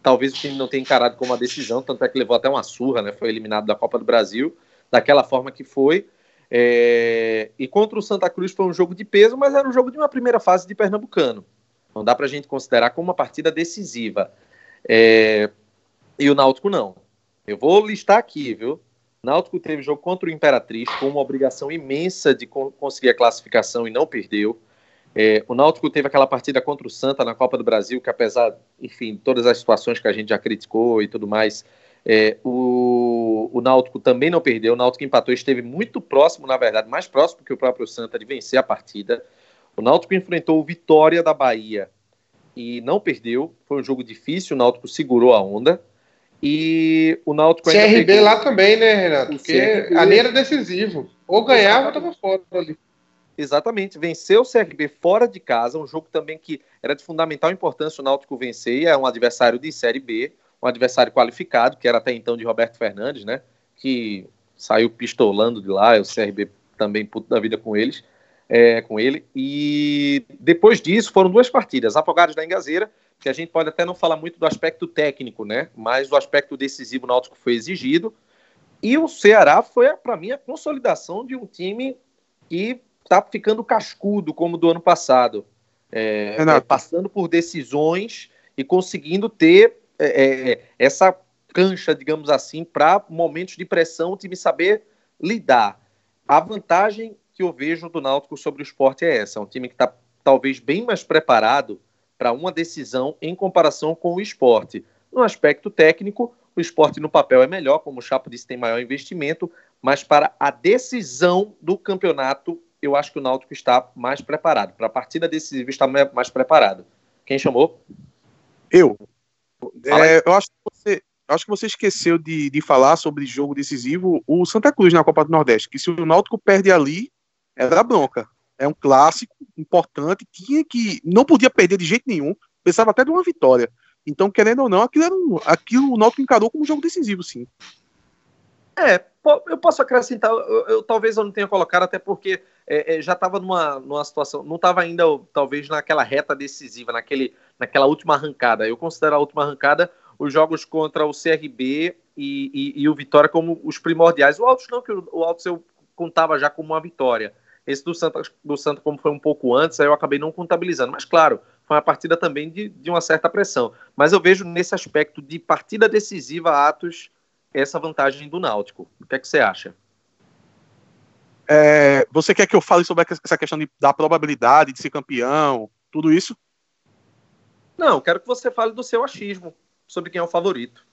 talvez o time não tenha encarado como uma decisão, tanto é que levou até uma surra, né? Foi eliminado da Copa do Brasil, daquela forma que foi. É... E contra o Santa Cruz foi um jogo de peso, mas era um jogo de uma primeira fase de Pernambucano. Não dá para a gente considerar como uma partida decisiva. É... E o Náutico não. Eu vou listar aqui, viu? Náutico teve jogo contra o Imperatriz com uma obrigação imensa de conseguir a classificação e não perdeu. É, o Náutico teve aquela partida contra o Santa na Copa do Brasil, que apesar, enfim, todas as situações que a gente já criticou e tudo mais, é, o, o Náutico também não perdeu. O Náutico empatou, esteve muito próximo, na verdade, mais próximo que o próprio Santa de vencer a partida. O Náutico enfrentou o Vitória da Bahia e não perdeu. Foi um jogo difícil, o Náutico segurou a onda. E o Náutico ainda CRB pegou... lá também, né, Renato? Porque CRB... ali era decisivo. Ou ganhava ou estava fora ali. Exatamente, venceu o CRB fora de casa, um jogo também que era de fundamental importância o Náutico vencer, é um adversário de Série B, um adversário qualificado, que era até então de Roberto Fernandes, né, que saiu pistolando de lá, o CRB também puto da vida com eles, é, com ele, e depois disso foram duas partidas, Afogados da Engazeira, que a gente pode até não falar muito do aspecto técnico, né, mas do aspecto decisivo o Náutico foi exigido, e o Ceará foi, para mim, a consolidação de um time que está ficando cascudo como do ano passado, é, é, passando por decisões e conseguindo ter é, é essa cancha, digamos assim, para momentos de pressão, o time saber lidar. A vantagem que eu vejo do Náutico sobre o esporte é essa: é um time que está talvez bem mais preparado para uma decisão em comparação com o esporte. No aspecto técnico, o esporte no papel é melhor, como o Chapo disse, tem maior investimento, mas para a decisão do campeonato, eu acho que o Náutico está mais preparado. Para a partida decisiva, está mais preparado. Quem chamou? Eu. É, eu acho que você, acho que você esqueceu de, de falar sobre jogo decisivo o Santa Cruz na Copa do Nordeste, que se o Náutico perde ali, é da bronca. É um clássico importante, tinha que não podia perder de jeito nenhum, pensava até de uma vitória. Então, querendo ou não, aquilo, era um, aquilo o Náutico encarou como um jogo decisivo, sim. É, eu posso acrescentar, eu, eu, talvez eu não tenha colocado, até porque é, é, já estava numa, numa situação, não estava ainda, talvez, naquela reta decisiva, naquele, naquela última arrancada. Eu considero a última arrancada os jogos contra o CRB e, e, e o Vitória como os primordiais. O Altos não, que o, o Altos eu contava já como uma vitória. Esse do Santa, do Santa, como foi um pouco antes, aí eu acabei não contabilizando. Mas, claro, foi uma partida também de, de uma certa pressão. Mas eu vejo nesse aspecto de partida decisiva, Atos essa vantagem do Náutico. O que é que você acha? É, você quer que eu fale sobre essa questão de, da probabilidade de ser campeão, tudo isso? Não, quero que você fale do seu achismo, sobre quem é o favorito.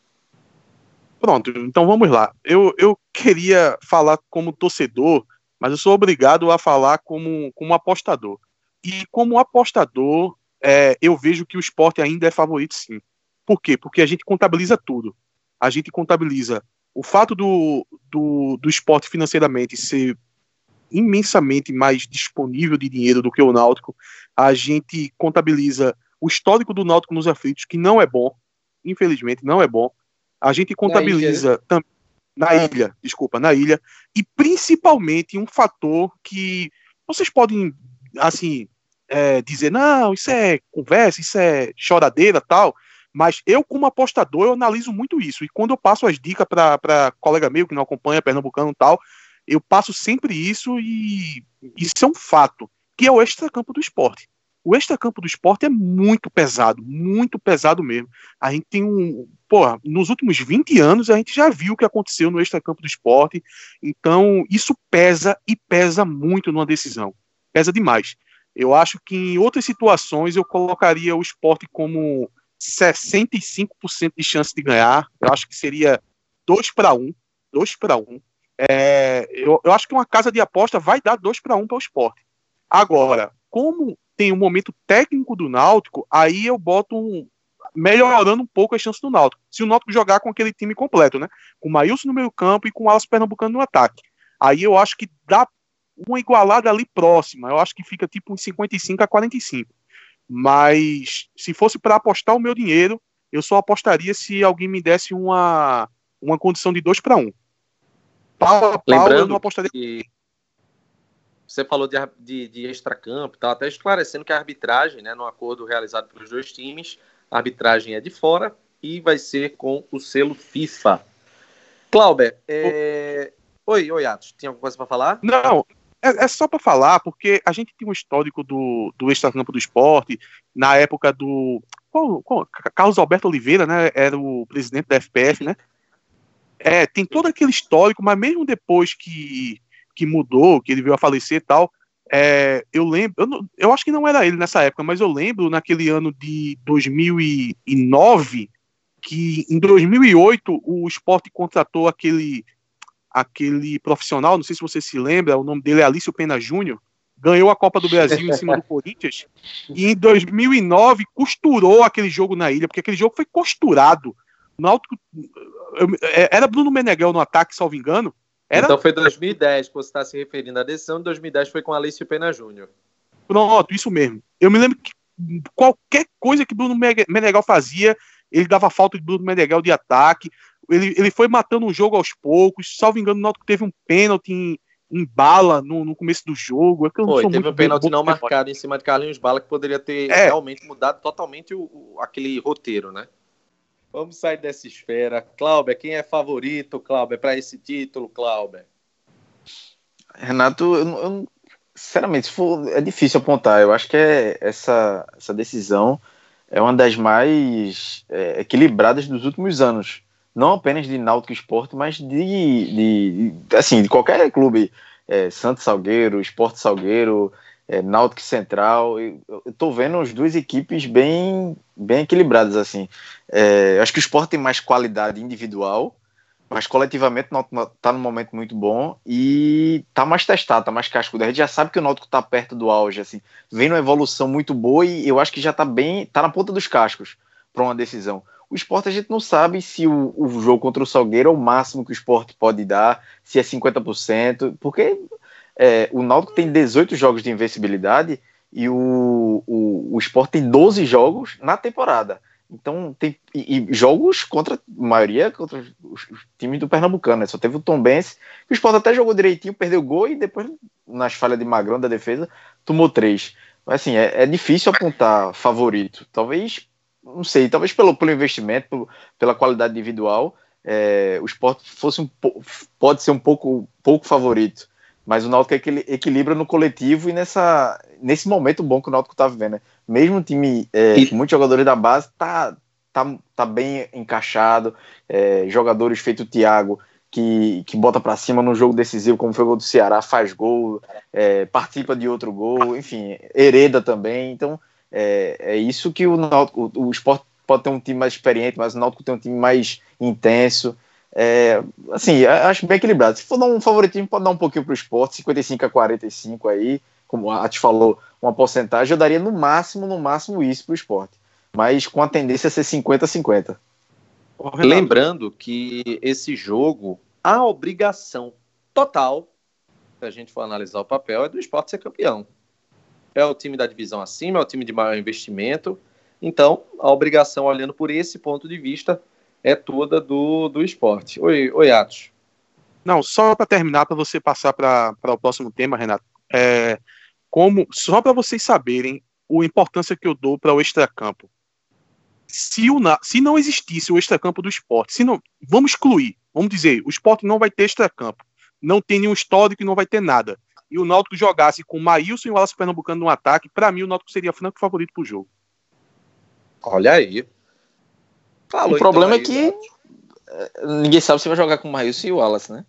Pronto, então vamos lá. Eu, eu queria falar como torcedor, mas eu sou obrigado a falar como, como apostador. E como apostador, é, eu vejo que o esporte ainda é favorito sim. Por quê? Porque a gente contabiliza tudo a gente contabiliza o fato do, do, do esporte financeiramente ser imensamente mais disponível de dinheiro do que o Náutico, a gente contabiliza o histórico do Náutico nos aflitos, que não é bom, infelizmente não é bom. A gente contabiliza também Na ilha, desculpa, na ilha. E principalmente um fator que vocês podem, assim, é, dizer, não, isso é conversa, isso é choradeira tal. Mas eu, como apostador, eu analiso muito isso. E quando eu passo as dicas para colega meu que não acompanha Pernambucano e tal, eu passo sempre isso e isso é um fato, que é o extracampo do esporte. O extracampo do esporte é muito pesado, muito pesado mesmo. A gente tem um. Porra, nos últimos 20 anos a gente já viu o que aconteceu no extracampo do esporte. Então, isso pesa e pesa muito numa decisão. Pesa demais. Eu acho que em outras situações eu colocaria o esporte como 65% de chance de ganhar. Eu acho que seria 2 para 1. 2 para 1. É, eu, eu, acho que uma casa de aposta vai dar 2 para 1 para o esporte. Agora, como tem um momento técnico do Náutico, aí eu boto um. melhorando um pouco a chance do Náutico. Se o Náutico jogar com aquele time completo, né? Com o Maílson no meio campo e com o Alas Pernambucano no ataque. Aí eu acho que dá uma igualada ali próxima. Eu acho que fica tipo uns 55 a 45. Mas se fosse para apostar o meu dinheiro, eu só apostaria se alguém me desse uma, uma condição de 2 para 1. Um. Pau a pau, eu não apostaria. Que você falou de, de, de extracampo, tá até esclarecendo que a arbitragem, né, no acordo realizado pelos dois times, a arbitragem é de fora e vai ser com o selo FIFA. Clauber, é... oi, oi, Atos, tinha alguma coisa para falar? Não, é, é só para falar, porque a gente tem um histórico do, do extracampo do esporte, na época do. Qual, qual, Carlos Alberto Oliveira, né? Era o presidente da FPF, né? É, tem todo aquele histórico, mas mesmo depois que, que mudou, que ele veio a falecer e tal, é, eu lembro, eu, eu, acho que não era ele nessa época, mas eu lembro naquele ano de 2009 que em 2008 o esporte contratou aquele aquele profissional, não sei se você se lembra, o nome dele é Alício Pena Júnior, ganhou a Copa do Brasil em cima do Corinthians, e em 2009 costurou aquele jogo na ilha, porque aquele jogo foi costurado. Náutico, é, era Bruno Meneghel no ataque, salvo engano. Era... Então foi 2010 que você está se referindo. A decisão de 2010 foi com Alício Pena Júnior. Pronto, isso mesmo. Eu me lembro que qualquer coisa que Bruno Meneghel fazia, ele dava falta de Bruno Meneghel de ataque ele, ele foi matando o jogo aos poucos. Salvo engano, o Náutico teve um pênalti em, em bala no, no, começo do jogo. É que eu foi, teve um pênalti não marcado em cima de Carlinhos Bala que poderia ter é. realmente mudado totalmente o, o, aquele roteiro, né? Vamos sair dessa esfera. Cláudio, quem é favorito, Cláudio, para esse título, Cláudio? Renato, eu, eu, sinceramente, for, é difícil apontar. Eu acho que é essa, essa decisão é uma das mais é, equilibradas dos últimos anos não apenas de Náutico Esporte, mas de, de, de assim, de qualquer clube, é, Santos Salgueiro, Esporte Salgueiro, é, Náutico Central, eu, eu tô vendo as duas equipes bem, bem equilibradas, assim, é, acho que o Esporte tem mais qualidade individual, mas coletivamente o Náutico tá num momento muito bom e tá mais testado, tá mais cascudo, a gente já sabe que o Náutico tá perto do auge, assim, vem uma evolução muito boa e eu acho que já tá bem, tá na ponta dos cascos para uma decisão. O esporte a gente não sabe se o, o jogo contra o Salgueiro é o máximo que o esporte pode dar, se é 50%, porque é, o Náutico tem 18 jogos de invencibilidade e o, o, o esporte tem 12 jogos na temporada. Então tem e, e jogos contra a maioria contra os, os, times do Pernambucano, né? Só teve o Tom Benz, que o Sport até jogou direitinho, perdeu o gol e depois, nas falhas de Magrão da defesa, tomou três. Mas assim, é, é difícil apontar favorito. Talvez não sei, talvez pelo, pelo investimento, pelo, pela qualidade individual, é, o esporte fosse um, pode ser um pouco, pouco favorito. Mas o Náutico equilibra no coletivo e nessa, nesse momento bom que o Náutico está vivendo. Né? Mesmo o time é, e... com muitos jogadores da base tá, tá, tá bem encaixado. É, jogadores feito o Thiago, que, que bota para cima num jogo decisivo, como foi o gol do Ceará, faz gol, é, participa de outro gol, enfim, hereda também. Então, é, é isso que o, Náutico, o, o esporte pode ter um time mais experiente, mas o Náutico tem um time mais intenso. É, assim, acho bem equilibrado. Se for dar um favoritismo, pode dar um pouquinho para o esporte, 55 a 45 aí, como a te falou, uma porcentagem, eu daria no máximo, no máximo isso para o esporte. Mas com a tendência a ser 50 a 50. Lembrando que esse jogo, a obrigação total, se a gente for analisar o papel, é do esporte ser campeão é o time da divisão acima, é o time de maior investimento. Então, a obrigação, olhando por esse ponto de vista, é toda do, do esporte. Oi, oi Atos. Não, só para terminar, para você passar para o próximo tema, Renato. É, como Só para vocês saberem a importância que eu dou para o extracampo. Se, o, se não existisse o extracampo do esporte, se não, vamos excluir, vamos dizer, o esporte não vai ter extracampo, não tem nenhum histórico e não vai ter nada. E o Náutico jogasse com o Maílson e o Wallace Pernambucano no ataque, para mim o Náutico seria franco favorito para o jogo. Olha aí. Falou, o problema então, é que eh, ninguém sabe se vai jogar com o Maílson e o Wallace, né?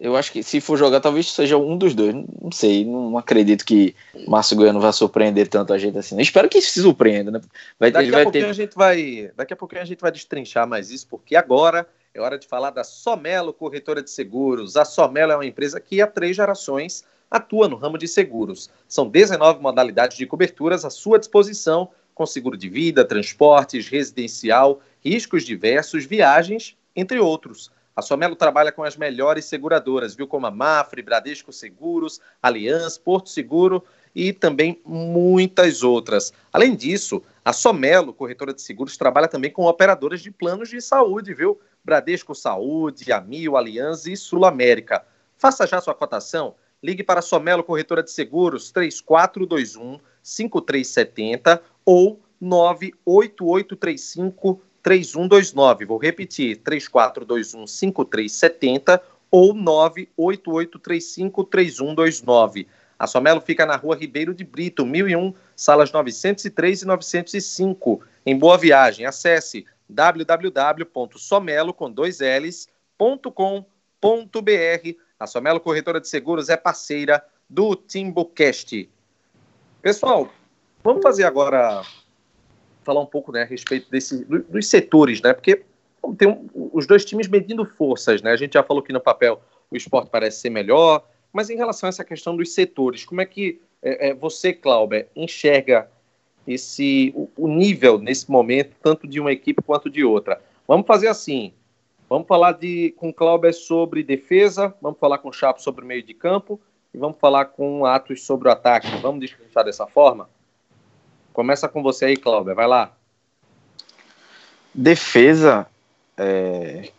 Eu acho que se for jogar, talvez seja um dos dois. Não sei, não acredito que Márcio Goiano vai surpreender tanto a gente assim. Eu espero que se surpreenda, né? Vai, daqui, a pouquinho ter... a gente vai, daqui a pouquinho a gente vai destrinchar mais isso, porque agora é hora de falar da Somelo Corretora de Seguros. A Somelo é uma empresa que há três gerações atua no ramo de seguros. São 19 modalidades de coberturas à sua disposição, com seguro de vida, transportes, residencial, riscos diversos, viagens, entre outros. A Somelo trabalha com as melhores seguradoras, viu? Como a Mafre, Bradesco Seguros, Aliança, Porto Seguro e também muitas outras. Além disso, a Somelo, corretora de seguros, trabalha também com operadoras de planos de saúde, viu? Bradesco Saúde, Amil, Aliança e Sul América. Faça já sua cotação. Ligue para a Somelo Corretora de Seguros 3421 5370 ou 98835 3129. Vou repetir: 3421 5370 ou 98835 3129. A Somelo fica na rua Ribeiro de Brito, 1001, salas 903 e 905, em Boa Viagem. Acesse www.somelo com dois L's.com.br. A Somelo Corretora de Seguros é parceira do Timbucast. Pessoal, vamos fazer agora falar um pouco né, a respeito desse, dos setores, né? Porque tem um, os dois times medindo forças, né? A gente já falou que no papel o esporte parece ser melhor, mas em relação a essa questão dos setores, como é que é, é, você, Clauber, enxerga esse o, o, nível nesse momento, tanto de uma equipe quanto de outra? Vamos fazer assim. Vamos falar de, com o Clauber sobre defesa, vamos falar com o Chapo sobre meio de campo e vamos falar com o Atos sobre o ataque. Vamos descansar dessa forma? Começa com você aí, Cláudia, vai lá. Defesa, é,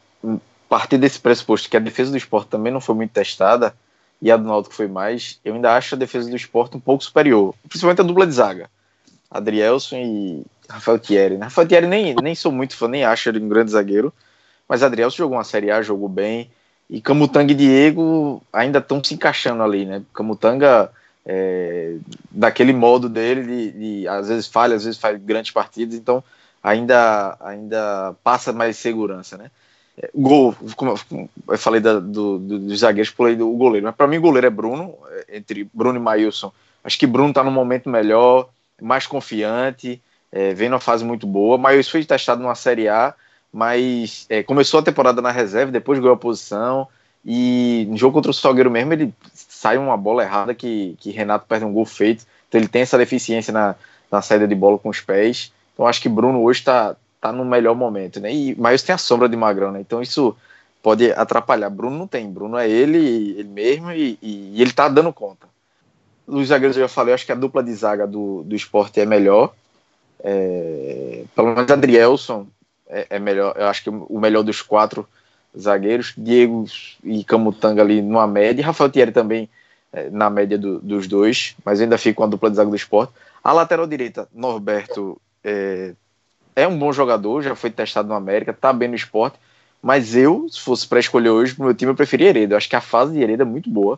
partir desse pressuposto que a defesa do esporte também não foi muito testada, e a do Náutico foi mais, eu ainda acho a defesa do esporte um pouco superior, principalmente a dupla de zaga. Adrielson e Rafael Thierry. Né? Rafael Thierry nem, nem sou muito fã, nem acho ele um grande zagueiro, mas Adrielson jogou uma Série A, jogou bem, e Camutanga e Diego ainda estão se encaixando ali, né? Camutanga é, daquele modo dele de, de, às vezes falha, às vezes faz grandes partidas, então ainda ainda passa mais segurança, né? É, gol, como eu falei da, do, do, dos zagueiros, pulei do goleiro, mas para mim o goleiro é Bruno, é, entre Bruno e Maílson. Acho que Bruno está no momento melhor, mais confiante, é, vem numa fase muito boa. Maílson foi testado numa Série A, mas é, começou a temporada na reserva, depois ganhou a posição, e no jogo contra o Salgueiro mesmo, ele sai uma bola errada que, que Renato perde um gol feito. Então ele tem essa deficiência na, na saída de bola com os pés. Então acho que Bruno hoje está tá no melhor momento, né? E mas tem a sombra de Magrão, né? Então isso pode atrapalhar. Bruno não tem, Bruno é ele, ele mesmo e, e, e ele tá dando conta. Os zagueiros eu já falei, eu acho que a dupla de zaga do, do esporte é melhor. É, pelo menos Adrielson é, é melhor, eu acho que o melhor dos quatro zagueiros, Diego e Camutanga ali numa média, Rafael Thierry também é, na média do, dos dois, mas ainda fica com a dupla de zaga do esporte. A lateral direita, Norberto, é, é um bom jogador, já foi testado no América, tá bem no esporte, mas eu, se fosse para escolher hoje pro meu time, eu preferia Hereda. Eu acho que a fase de Hereda é muito boa,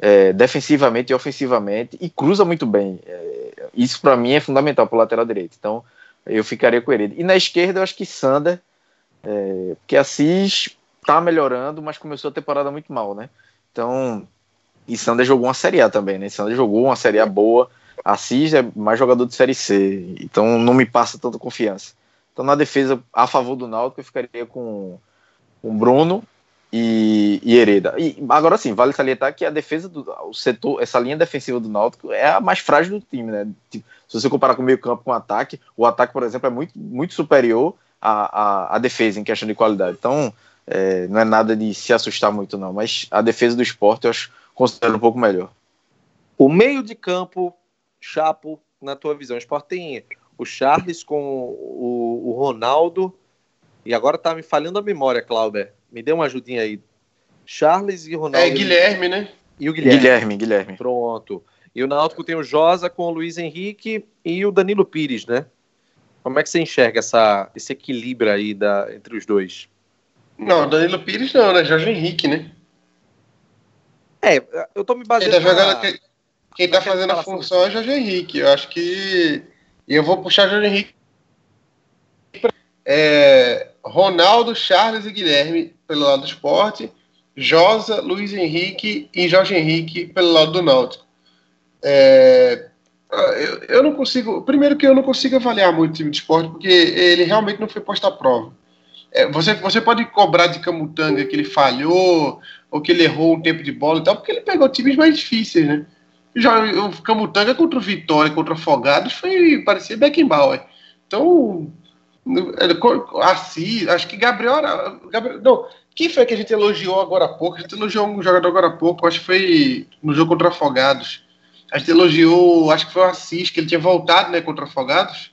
é, defensivamente e ofensivamente, e cruza muito bem. É, isso para mim é fundamental para o lateral direito. Então, eu ficaria com Hereda. E na esquerda, eu acho que Sander, é, porque Assis tá melhorando, mas começou a temporada muito mal, né? Então, e Sander jogou uma Série A também, né? Sander jogou uma Série A boa. Assis é mais jogador de Série C, então não me passa tanta confiança. Então, na defesa a favor do Náutico, eu ficaria com o Bruno e, e Hereda. E agora sim, vale salientar que a defesa do o setor, essa linha defensiva do Náutico é a mais frágil do time, né? Tipo, se você comparar com o meio-campo com o ataque, o ataque, por exemplo, é muito, muito superior à, à, à defesa em questão de qualidade. Então, é, não é nada de se assustar muito, não. Mas a defesa do esporte eu acho, considero um pouco melhor. O meio de campo, Chapo, na tua visão, o esporte tem o Charles com o, o Ronaldo. E agora tá me falhando a memória, Clauber. Me dê uma ajudinha aí. Charles e Ronaldo. É Guilherme, né? E o Guilherme. Guilherme, Guilherme. Pronto. E o Náutico tem o Josa com o Luiz Henrique e o Danilo Pires, né? Como é que você enxerga essa, esse equilíbrio aí da, entre os dois? Não, Danilo Pires não, né? Jorge Henrique, né? É, eu tô me Quem baseando. tá, jogando, na- quem, quem tá fazendo a função é Jorge Henrique. Eu acho que. E eu vou puxar Jorge Henrique. É, Ronaldo, Charles e Guilherme pelo lado do esporte. Josa, Luiz Henrique e Jorge Henrique pelo lado do Náutico. É, eu, eu não consigo. Primeiro que eu não consigo avaliar muito o time de esporte, porque ele realmente não foi posto à prova. É, você, você pode cobrar de Camutanga que ele falhou, ou que ele errou um tempo de bola e tal, porque ele pegou times mais difíceis, né? Já o Camutanga contra o Vitória, contra o Afogados, foi parecia Beckenbauer. Então, Assis, acho que Gabriel, Gabriel. Não, quem foi que a gente elogiou agora há pouco? A gente elogiou um jogador agora há pouco, acho que foi no jogo contra o Afogados. A gente elogiou, acho que foi o Assis, que ele tinha voltado, né, contra o Afogados.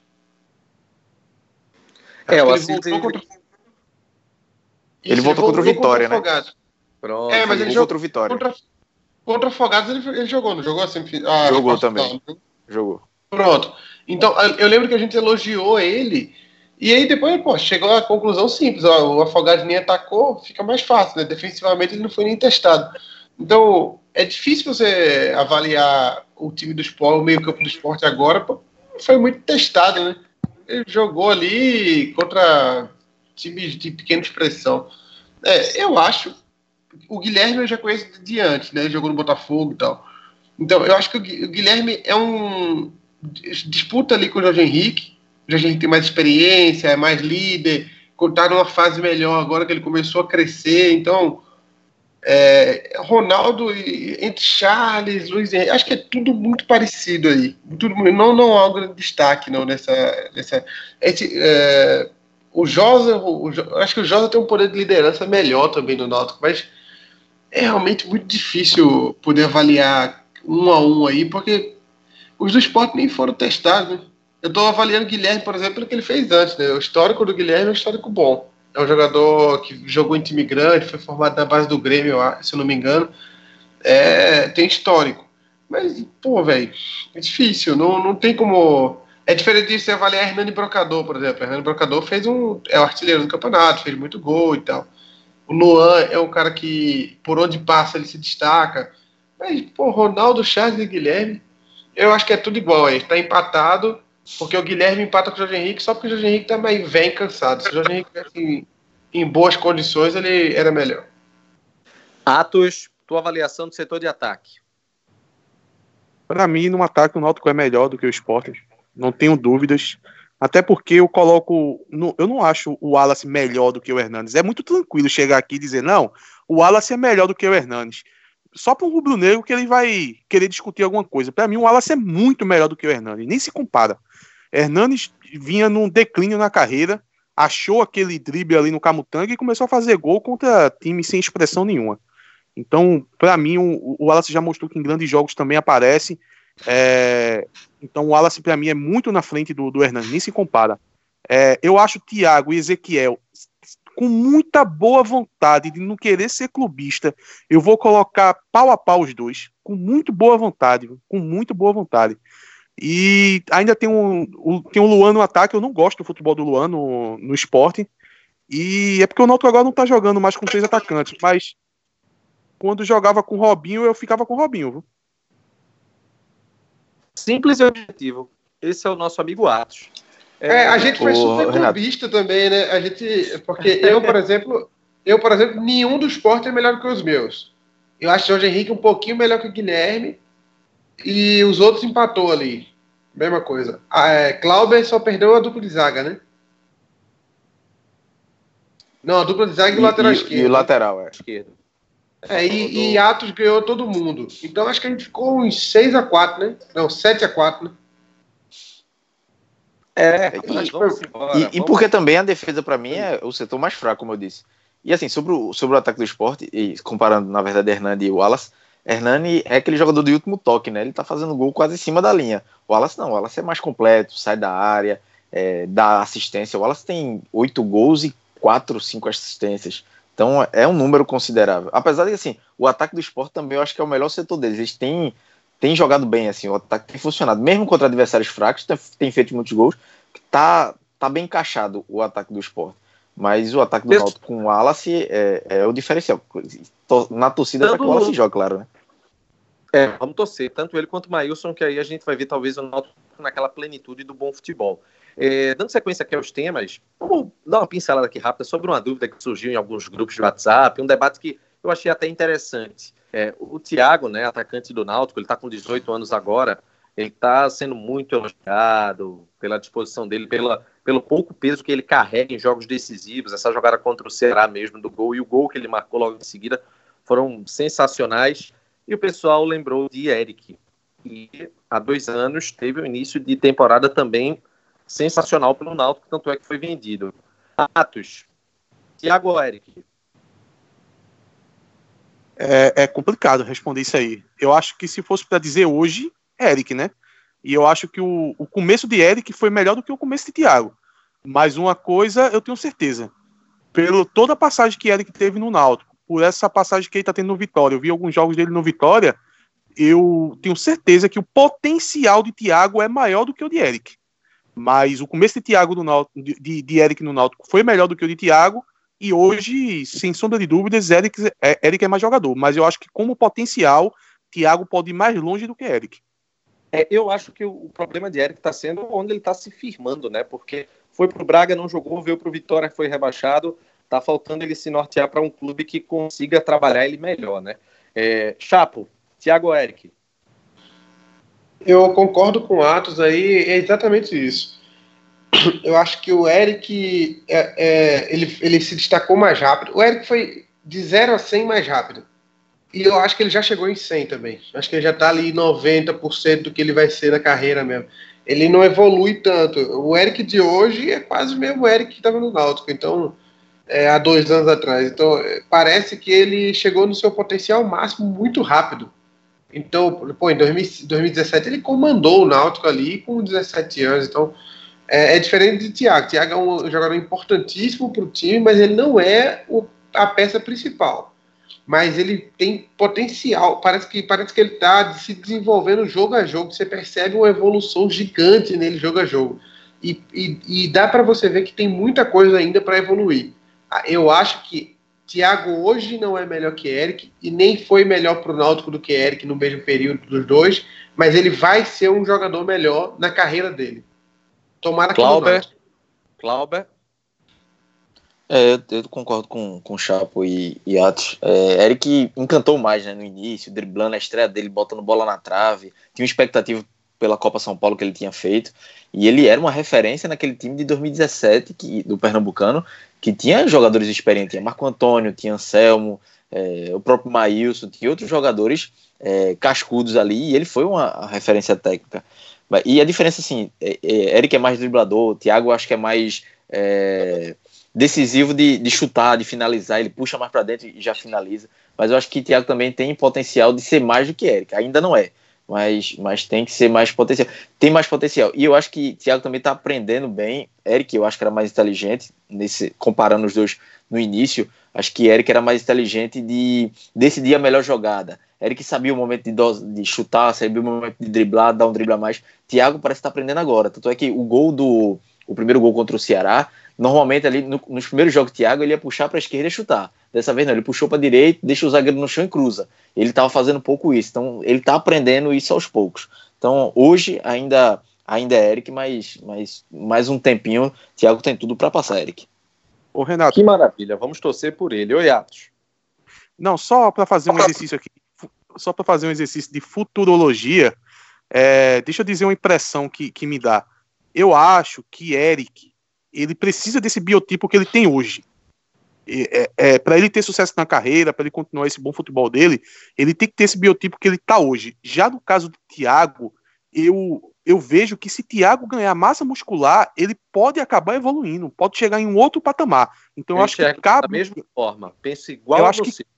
É, Acho o que Assis, voltou ele- contra... Ele Isso, voltou contra o Vitória, né? Afogados. Pronto. É, mas ele Jogou jogou contra o Vitória. Contra, contra o Afogados ele, ele jogou, não jogou assim? Ah, Jogou também. não. Jogou. Pronto. Então, eu lembro que a gente elogiou ele, e aí depois, pô, chegou à conclusão simples, ó, o Afogados nem atacou, fica mais fácil, né? Defensivamente ele não foi nem testado. Então, é difícil você avaliar o time do esporte, o meio campo do esporte agora, pô, foi muito testado, né? Ele jogou ali contra times de pequena expressão. É, eu acho, o Guilherme eu já conheço de antes, né? Ele jogou no Botafogo e tal. Então, eu acho que o Guilherme é um. disputa ali com o Jorge Henrique. O Jorge Henrique tem mais experiência, é mais líder, está numa fase melhor agora que ele começou a crescer. Então, é, Ronaldo, entre Charles, Luiz Henrique, acho que é tudo muito parecido aí. Tudo, não, não há um grande destaque não, nessa. nessa esse, é, o Josa, o, Jo- acho que o Josa tem um poder de liderança melhor também no Náutico, mas é realmente muito difícil poder avaliar um a um aí, porque os do esporte nem foram testados. Né? Eu estou avaliando o Guilherme, por exemplo, pelo que ele fez antes. Né? O histórico do Guilherme é um histórico bom. É um jogador que jogou em time grande, foi formado na base do Grêmio, se eu não me engano. É, tem histórico. Mas, pô, velho, é difícil. Não, não tem como. É diferente de você avaliar Hernani Brocador, por exemplo. Hernani Brocador fez um. É o artilheiro do campeonato, fez muito gol e tal. O Luan é um cara que, por onde passa, ele se destaca. Mas, pô, Ronaldo, Charles e Guilherme, eu acho que é tudo igual aí. Tá empatado, porque o Guilherme empata com o Jorge Henrique, só porque o Jorge Henrique também vem cansado. Se o Jorge Henrique tivesse em, em boas condições, ele era melhor. Atos, tua avaliação do setor de ataque. Para mim, no ataque, o Náutico é melhor do que o Sport. Não tenho dúvidas. Até porque eu coloco. no- eu não acho o Wallace melhor do que o Hernandes. É muito tranquilo chegar aqui e dizer, não, o Wallace é melhor do que o Hernandes. Só para um rubro-negro que ele vai querer discutir alguma coisa. Para mim, o Wallace é muito melhor do que o Hernandes. Nem se compara. Hernandes vinha num declínio na carreira, achou aquele drible ali no Camutanga e começou a fazer gol contra times sem expressão nenhuma. Então, para mim, o, o Wallace já mostrou que em grandes jogos também aparece. É, então, o Wallace, para mim, é muito na frente do, do nem se compara. É, eu acho Thiago e Ezequiel com muita boa vontade de não querer ser clubista. Eu vou colocar pau a pau os dois, com muito boa vontade, com muito boa vontade. E ainda tem um, tem um Luan no ataque, eu não gosto do futebol do Luan no, no esporte. E é porque o Náutico agora não tá jogando mais com três atacantes, mas quando jogava com o Robinho, eu ficava com o Robinho, viu? Simples e objetivo. Esse é o nosso amigo Atos. É, a gente foi super clubista também, né? A gente, porque eu, por exemplo, eu, por exemplo, nenhum do esporte é melhor que os meus. Eu acho o Jorge Henrique um pouquinho melhor que o Guilherme e os outros empatou ali. Mesma coisa. A é, Clauber só perdeu a dupla de zaga, né? Não, a dupla de zaga e, o lateral e, esquerdo. e o lateral, é. esquerdo. É, e, e Atos ganhou todo mundo. Então acho que a gente ficou uns 6 a 4 né? Não, 7 a 4 né? É, E- embora. E, e porque também a defesa, para mim, é o setor mais fraco, como eu disse. E assim, sobre o, sobre o ataque do esporte, e comparando, na verdade, Hernani e Wallace, Hernani é aquele jogador do último toque, né? Ele tá fazendo gol quase em cima da linha. O Wallace não, o Wallace é mais completo, sai da área, é, dá assistência. O Wallace tem oito gols e quatro, cinco assistências. Então é um número considerável. Apesar de assim, o ataque do esporte também eu acho que é o melhor setor deles. Eles têm, têm jogado bem, assim, o ataque tem funcionado. Mesmo contra adversários fracos, tem, tem feito muitos gols. Tá, tá bem encaixado o ataque do esporte. Mas o ataque do Isso. Náutico com o Wallace é, é, o diferencial. Na torcida Tanto... para que o Wallace joga, claro, né? É, vamos torcer, tanto ele quanto o Maílson, que aí a gente vai ver talvez o Náutico naquela plenitude do bom futebol. É, dando sequência aqui aos temas, vamos dar uma pincelada aqui rápida sobre uma dúvida que surgiu em alguns grupos de WhatsApp, um debate que eu achei até interessante. É, o Thiago, né, atacante do Náutico, ele está com 18 anos agora, ele está sendo muito elogiado pela disposição dele, pela, pelo pouco peso que ele carrega em jogos decisivos, essa jogada contra o Ceará mesmo do gol e o gol que ele marcou logo em seguida foram sensacionais. E o pessoal lembrou de Eric, que há dois anos teve o início de temporada também sensacional pelo Náutico, tanto é que foi vendido. Atos, Thiago Eric. É, é complicado responder isso aí. Eu acho que se fosse para dizer hoje, Eric, né? E eu acho que o, o começo de Eric foi melhor do que o começo de Thiago. Mas uma coisa eu tenho certeza. Pelo toda a passagem que Eric teve no Náutico, por essa passagem que ele está tendo no Vitória, eu vi alguns jogos dele no Vitória, eu tenho certeza que o potencial de Thiago é maior do que o de Eric. Mas o começo de Thiago do Náutico, de, de Eric no Náutico foi melhor do que o de Thiago, e hoje, sem sombra de dúvidas, Eric é, Eric é mais jogador. Mas eu acho que como potencial, Thiago pode ir mais longe do que Eric. É, eu acho que o problema de Eric está sendo onde ele está se firmando, né? Porque foi para o Braga, não jogou, veio para o Vitória, foi rebaixado. Tá faltando ele se nortear para um clube que consiga trabalhar ele melhor, né? É, Chapo, Thiago Eric. Eu concordo com o Atos aí, é exatamente isso. Eu acho que o Eric é, é, ele, ele se destacou mais rápido. O Eric foi de 0 a 100 mais rápido. E eu acho que ele já chegou em 100 também. Acho que ele já está ali 90% do que ele vai ser na carreira mesmo. Ele não evolui tanto. O Eric de hoje é quase o mesmo Eric que estava no Náutico. Então, é, há dois anos atrás. Então, é, parece que ele chegou no seu potencial máximo muito rápido. Então, pô, em 2017 ele comandou o Náutico ali com 17 anos. Então, é, é diferente de Thiago. Thiago é um jogador importantíssimo para o time, mas ele não é o, a peça principal mas ele tem potencial. Parece que parece que ele está se desenvolvendo jogo a jogo. Você percebe uma evolução gigante nele jogo a jogo. E, e, e dá para você ver que tem muita coisa ainda para evoluir. Ah, eu acho que Thiago hoje não é melhor que Eric e nem foi melhor para o Náutico do que Eric no mesmo período dos dois, mas ele vai ser um jogador melhor na carreira dele. Tomara que Clauber, Clauber é, eu, eu, concordo com, com o Chapo e, e Atos. É, Eric encantou mais né, no início, driblando a estreia dele, botando bola na trave. Tinha uma expectativa pela Copa São Paulo que ele tinha feito. E ele era uma referência naquele time de 2017 que, do Pernambucano, que tinha jogadores experientes. Tinha Marco Antônio, tinha Anselmo, é, o próprio Maílson, tinha outros jogadores é, cascudos ali. E ele foi uma referência técnica. E a diferença, assim, é, é, Eric é mais driblador, Thiago acho que é mais é, decisivo de, de chutar, de finalizar, ele puxa mais para dentro e já finaliza. Mas eu acho que Thiago também tem potencial de ser mais do que Eric. Ainda não é, mas, mas tem que ser mais potencial. Tem mais potencial. E eu acho que Thiago também está aprendendo bem. Eric, eu acho que era mais inteligente, nesse, comparando os dois no início. Acho que Eric era mais inteligente de decidir a melhor jogada. Eric sabia o momento de, de chutar, sabia o momento de driblar, dar um drible a mais. Thiago parece estar tá aprendendo agora. Tanto é que o gol do. O primeiro gol contra o Ceará Normalmente ali no, nos primeiros jogos Thiago ele ia puxar para a esquerda e chutar. Dessa vez não, ele puxou para a direita, deixa o zagueiro no chão e cruza. Ele estava fazendo pouco isso, então ele está aprendendo isso aos poucos. Então hoje ainda ainda é Eric, mas, mas mais um tempinho, Thiago tem tudo para passar, Eric. Ô Renato. Que maravilha, vamos torcer por ele. Oi, Atos. Não, só para fazer um exercício aqui, só para fazer um exercício de futurologia, é, deixa eu dizer uma impressão que, que me dá. Eu acho que Eric ele precisa desse biotipo que ele tem hoje. É, é, para ele ter sucesso na carreira, para ele continuar esse bom futebol dele, ele tem que ter esse biotipo que ele está hoje. Já no caso do Thiago, eu, eu vejo que se Thiago ganhar massa muscular, ele pode acabar evoluindo, pode chegar em um outro patamar. Então eu, eu acho que cabe da mesma forma, pensa igual eu a acho você. Que,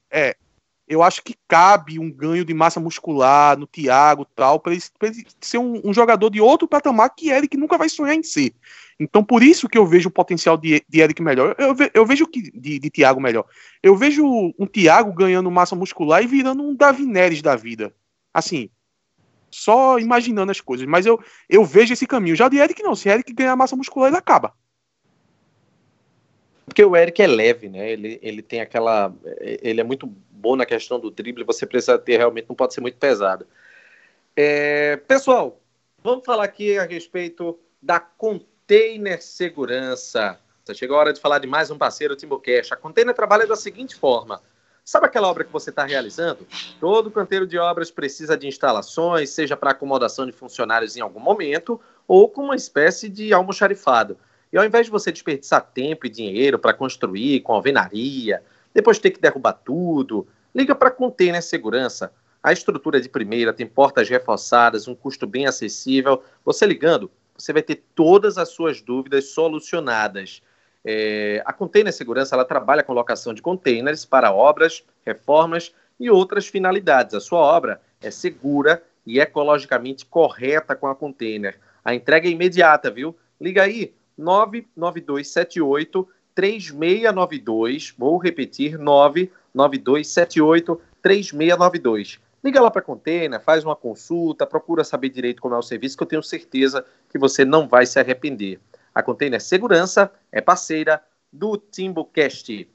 eu acho que cabe um ganho de massa muscular no Thiago tal, para ele, ele, ser um, um, jogador de outro patamar que Eric nunca vai sonhar em ser. Então, por isso que eu vejo o potencial de, de Eric melhor. Eu, eu, eu vejo que de, de Thiago melhor. Eu vejo um Thiago ganhando massa muscular e virando um Davi Neres da vida. Assim, só imaginando as coisas. Mas eu, eu vejo esse caminho. Já de Eric, não. Se Eric ganhar massa muscular, ele acaba. Porque o Eric é leve, né? Ele, ele tem aquela. Ele é muito bom na questão do drible, você precisa ter realmente, não pode ser muito pesado. É, pessoal, vamos falar aqui a respeito da Container Segurança. Chegou a hora de falar de mais um parceiro, o Timbucast. A Container trabalha da seguinte forma. Sabe aquela obra que você está realizando? Todo canteiro de obras precisa de instalações, seja para acomodação de funcionários em algum momento, ou com uma espécie de almoxarifado. E ao invés de você desperdiçar tempo e dinheiro para construir com alvenaria, depois ter que derrubar tudo, liga para Container Segurança. A estrutura de primeira, tem portas reforçadas, um custo bem acessível. Você ligando, você vai ter todas as suas dúvidas solucionadas. É, a Container Segurança ela trabalha com locação de containers para obras, reformas e outras finalidades. A sua obra é segura e ecologicamente correta com a container. A entrega é imediata, viu? Liga aí 99278 3692. Vou repetir: 99278 3692. Liga lá para a Container, faz uma consulta, procura saber direito como é o serviço, que eu tenho certeza que você não vai se arrepender. A Container Segurança é parceira do TimbuCast.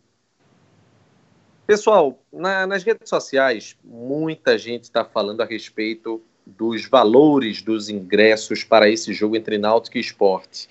Pessoal, na, nas redes sociais, muita gente está falando a respeito dos valores dos ingressos para esse jogo entre Náutico e Esporte.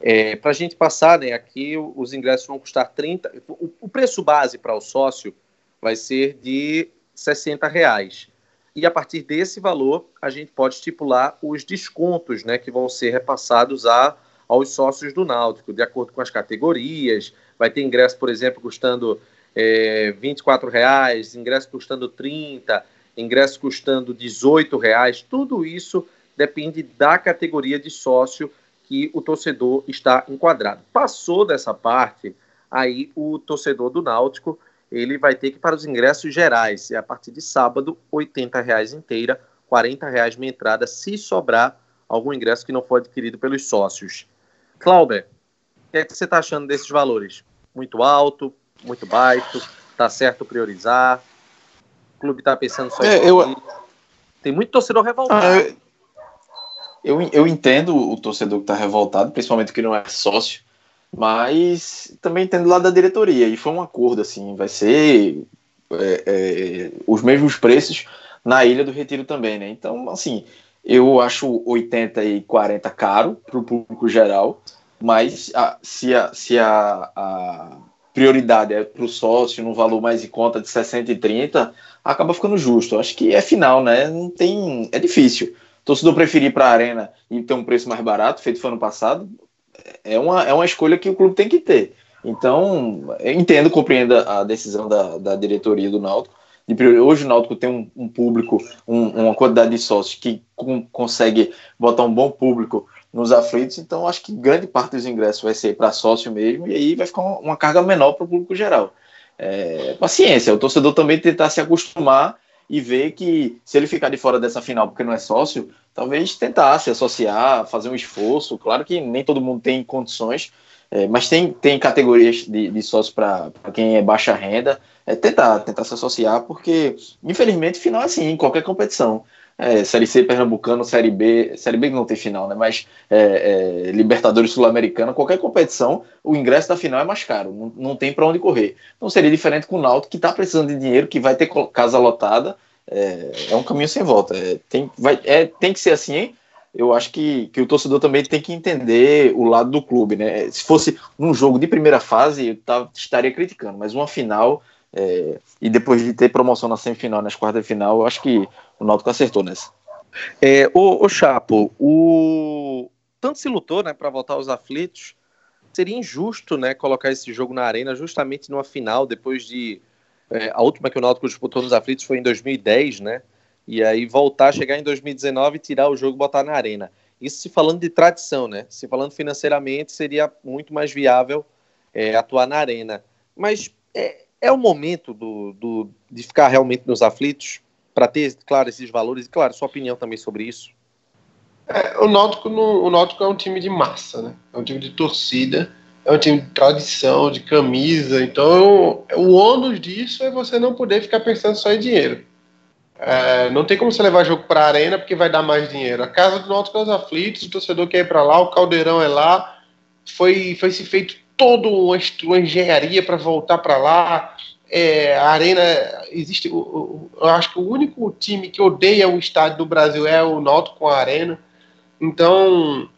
É, para a gente passar, né, aqui os ingressos vão custar 30. O, o preço base para o sócio vai ser de 60 reais. E a partir desse valor, a gente pode estipular os descontos né, que vão ser repassados a, aos sócios do Náutico, de acordo com as categorias. Vai ter ingresso, por exemplo, custando é, 24 reais, ingresso custando 30, ingresso custando 18 reais. Tudo isso depende da categoria de sócio que o torcedor está enquadrado. Passou dessa parte, aí o torcedor do Náutico ele vai ter que ir para os ingressos gerais, e a partir de sábado, R$ reais inteira, R$ reais minha entrada, se sobrar algum ingresso que não for adquirido pelos sócios. Clauber, o que, é que você está achando desses valores? Muito alto, muito baixo, Está certo priorizar? O clube está pensando só é, em eu... Tem muito torcedor revoltado. Ah, eu, eu entendo o torcedor que está revoltado, principalmente que não é sócio, mas também entendo lá da diretoria. E foi um acordo, assim, vai ser é, é, os mesmos preços na Ilha do Retiro também, né? Então, assim, eu acho 80 e 40 caro para o público geral, mas a, se, a, se a, a prioridade é para o sócio num valor mais em conta de 60 e 30, acaba ficando justo. Acho que é final, né? Não tem. É difícil torcedor preferir para a Arena e ter um preço mais barato, feito foi ano passado, é uma, é uma escolha que o clube tem que ter. Então, entendo, compreendo a decisão da, da diretoria do Náutico. Hoje o Náutico tem um, um público, um, uma quantidade de sócios que com, consegue botar um bom público nos aflitos, então acho que grande parte dos ingressos vai ser para sócio mesmo, e aí vai ficar uma, uma carga menor para o público geral. É, paciência, o torcedor também tentar se acostumar e ver que se ele ficar de fora dessa final porque não é sócio, talvez tentar se associar, fazer um esforço. Claro que nem todo mundo tem condições, é, mas tem, tem categorias de, de sócio para quem é baixa renda. É tentar, tentar se associar, porque infelizmente final é assim, em qualquer competição. É, série C pernambucano, Série B, Série B que não tem final, né? Mas é, é, Libertadores Sul-Americana, qualquer competição, o ingresso da final é mais caro, não, não tem para onde correr. Então seria diferente com o Náutico, que está precisando de dinheiro, que vai ter casa lotada, é, é um caminho sem volta. É, tem, vai, é, tem que ser assim, hein? Eu acho que, que o torcedor também tem que entender o lado do clube, né? Se fosse um jogo de primeira fase, eu tava, estaria criticando, mas uma final é, e depois de ter promoção na semifinal, nas quartas de final, eu acho que o Náutico acertou nessa. É, o, o Chapo, o tanto se lutou, né, para voltar aos aflitos. Seria injusto, né, colocar esse jogo na arena justamente numa final depois de é, a última que o Náutico disputou nos aflitos foi em 2010, né? E aí voltar, chegar em 2019 tirar o jogo e botar na arena. Isso se falando de tradição, né? Se falando financeiramente, seria muito mais viável é, atuar na arena. Mas é, é o momento do, do, de ficar realmente nos aflitos para ter, claro, esses valores e, claro, sua opinião também sobre isso? É, o, Náutico no, o Náutico é um time de massa, né? É um time de torcida, é um time de tradição, de camisa. Então, o ônus disso é você não poder ficar pensando só em dinheiro. É, não tem como você levar jogo para a arena porque vai dar mais dinheiro. A casa do Náutico é os aflitos, o torcedor quer ir para lá, o caldeirão é lá. Foi, foi se feito toda uma, uma engenharia para voltar para lá. É, a arena existe. Eu acho que o único time que odeia o estádio do Brasil é o Náutico com a arena. Então,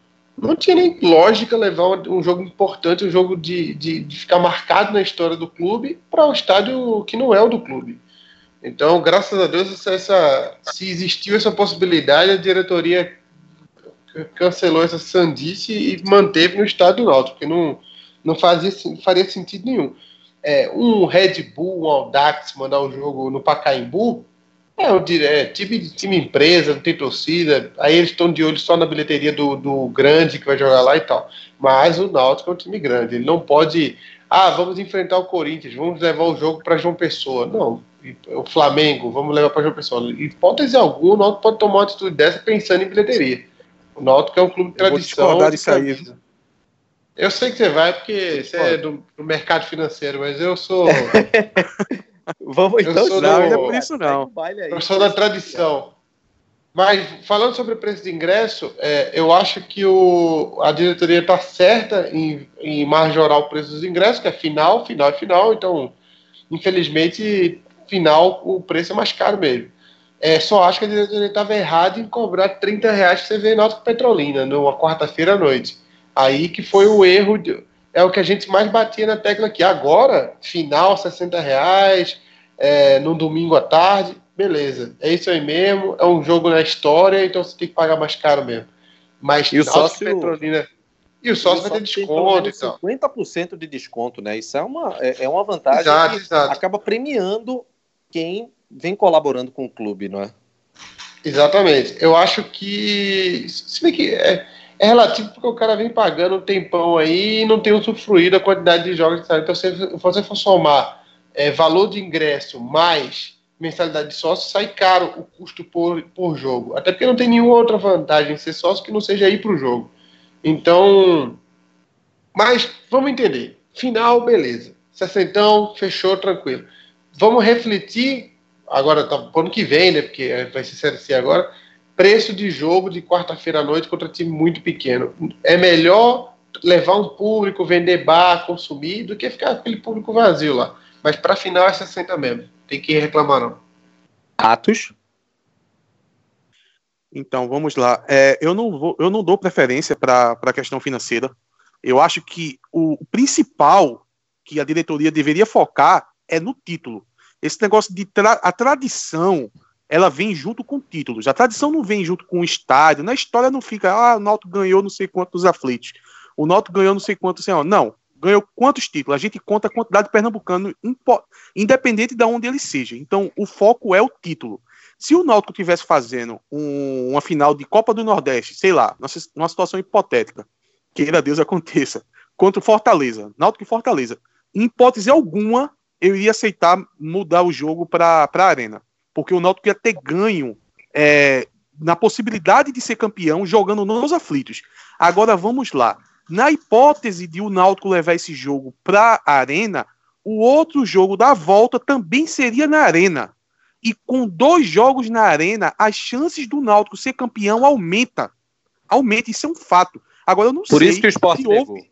não tinha nem lógica levar um jogo importante, um jogo de, de, de ficar marcado na história do clube, para um estádio que não é o do clube. Então, graças a Deus, essa, se existiu essa possibilidade, a diretoria cancelou essa sandice e manteve no estádio do Náutico, porque não, não fazia, faria sentido nenhum. É, um Red Bull, um Audax mandar um jogo no Pacaembu, é, o é, time, time empresa, não tem torcida, aí eles estão de olho só na bilheteria do, do grande que vai jogar lá e tal. Mas o Náutico é um time grande, ele não pode. Ah, vamos enfrentar o Corinthians, vamos levar o jogo para João Pessoa. Não, o Flamengo, vamos levar para João Pessoa. Hipótese alguma, o Náutico pode tomar uma atitude dessa pensando em bilheteria. O Náutico é um clube de tradição. Eu disso aí. Eu sei que você vai porque você é do, do mercado financeiro, mas eu sou. Vamos eu então. Sou não, do... ainda por isso não. Eu sou da tradição. Mas falando sobre o preço de ingresso, é, eu acho que o, a diretoria está certa em, em majorar o preço dos ingressos, que é final, final, final. Então, infelizmente, final o preço é mais caro mesmo. É, só acho que a diretoria estava errada em cobrar 30 reais para você ver Náutico Petrolina numa quarta-feira à noite. Aí que foi o erro de, é o que a gente mais batia na tecla aqui. Agora, final, 60 reais, é, no domingo à tarde, beleza. É isso aí mesmo, é um jogo na história, então você tem que pagar mais caro mesmo. Mas e o sócio Petrolina. E o sócio vai ter desconto. Então. 50% de desconto, né? Isso é uma, é, é uma vantagem exato, que exato. acaba premiando quem vem colaborando com o clube, não é? Exatamente. Eu acho que. Se bem que é, é relativo porque o cara vem pagando um tempão aí e não tem usufruído a quantidade de jogos que sai. Então, se você for somar é, valor de ingresso mais mensalidade de sócio, sai caro o custo por, por jogo. Até porque não tem nenhuma outra vantagem em ser sócio que não seja ir para o jogo. Então, mas vamos entender. Final, beleza. Sessentão, fechou, tranquilo. Vamos refletir, agora, tá, ano que vem, né? Porque vai ser CLC agora preço de jogo de quarta-feira à noite contra time muito pequeno. É melhor levar um público, vender bar, consumir, do que ficar aquele público vazio lá. Mas para final é 60 mesmo. Tem que reclamar, não. Atos? Então, vamos lá. É, eu, não vou, eu não dou preferência para a questão financeira. Eu acho que o, principal que a diretoria deveria focar é no título. Esse negócio de tra a tradição ela vem junto com títulos. A tradição não vem junto com o estádio. Na história não fica, ah, o Náutico ganhou não sei quantos aflitos. O Náutico ganhou não sei quantos, assim, não. Ganhou quantos títulos? A gente conta a quantidade de pernambucano, independente de onde ele seja. Então, o foco é o título. Se o Náutico tivesse fazendo um, uma final de Copa do Nordeste, sei lá, numa situação hipotética, queira Deus aconteça, contra o Fortaleza, Náutico e Fortaleza, em hipótese alguma, eu iria aceitar mudar o jogo para a Arena porque o Náutico ia ter ganho é, na possibilidade de ser campeão jogando nos aflitos. Agora vamos lá. Na hipótese de o Náutico levar esse jogo para a arena, o outro jogo da volta também seria na arena. E com dois jogos na arena, as chances do Náutico ser campeão aumenta. Aumenta, isso é um fato. Agora eu não Por sei isso que o esporte se houve.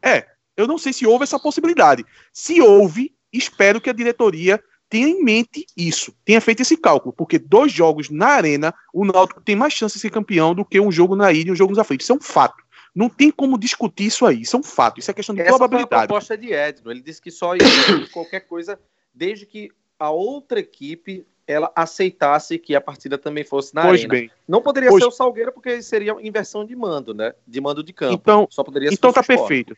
É, eu não sei se houve essa possibilidade. Se houve, espero que a diretoria tenha em mente isso, tenha feito esse cálculo, porque dois jogos na arena, o Náutico tem mais chance de ser campeão do que um jogo na ilha e um jogo nos aflitos. Isso é um fato. Não tem como discutir isso aí, isso é um fato, isso é questão de Essa probabilidade. Foi a proposta de Edno, ele disse que só ia qualquer coisa desde que a outra equipe ela aceitasse que a partida também fosse na pois arena. bem. Não poderia Pois- ser o Salgueiro porque seria inversão de mando, né? De mando de campo. Então, Só poderia ser então tá Sport. perfeito.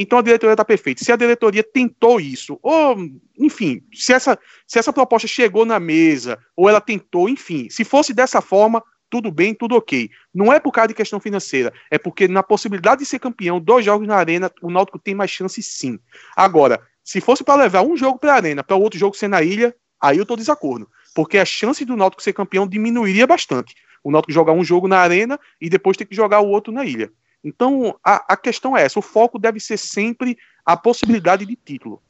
Então a diretoria tá perfeita. Se a diretoria tentou isso, ou, enfim, se essa, se essa proposta chegou na mesa, ou ela tentou, enfim, se fosse dessa forma, tudo bem, tudo ok. Não é por causa de questão financeira, é porque na possibilidade de ser campeão, dois jogos na arena, o Náutico tem mais chance sim. Agora, Se fosse para levar um jogo para a Arena, para o outro jogo ser na ilha, aí eu tô desacordo. Porque a chance do Náutico ser campeão diminuiria bastante. O Náutico jogar um jogo na Arena e depois ter que jogar o outro na ilha. Então, a, a questão é essa: o foco deve ser sempre a possibilidade de título.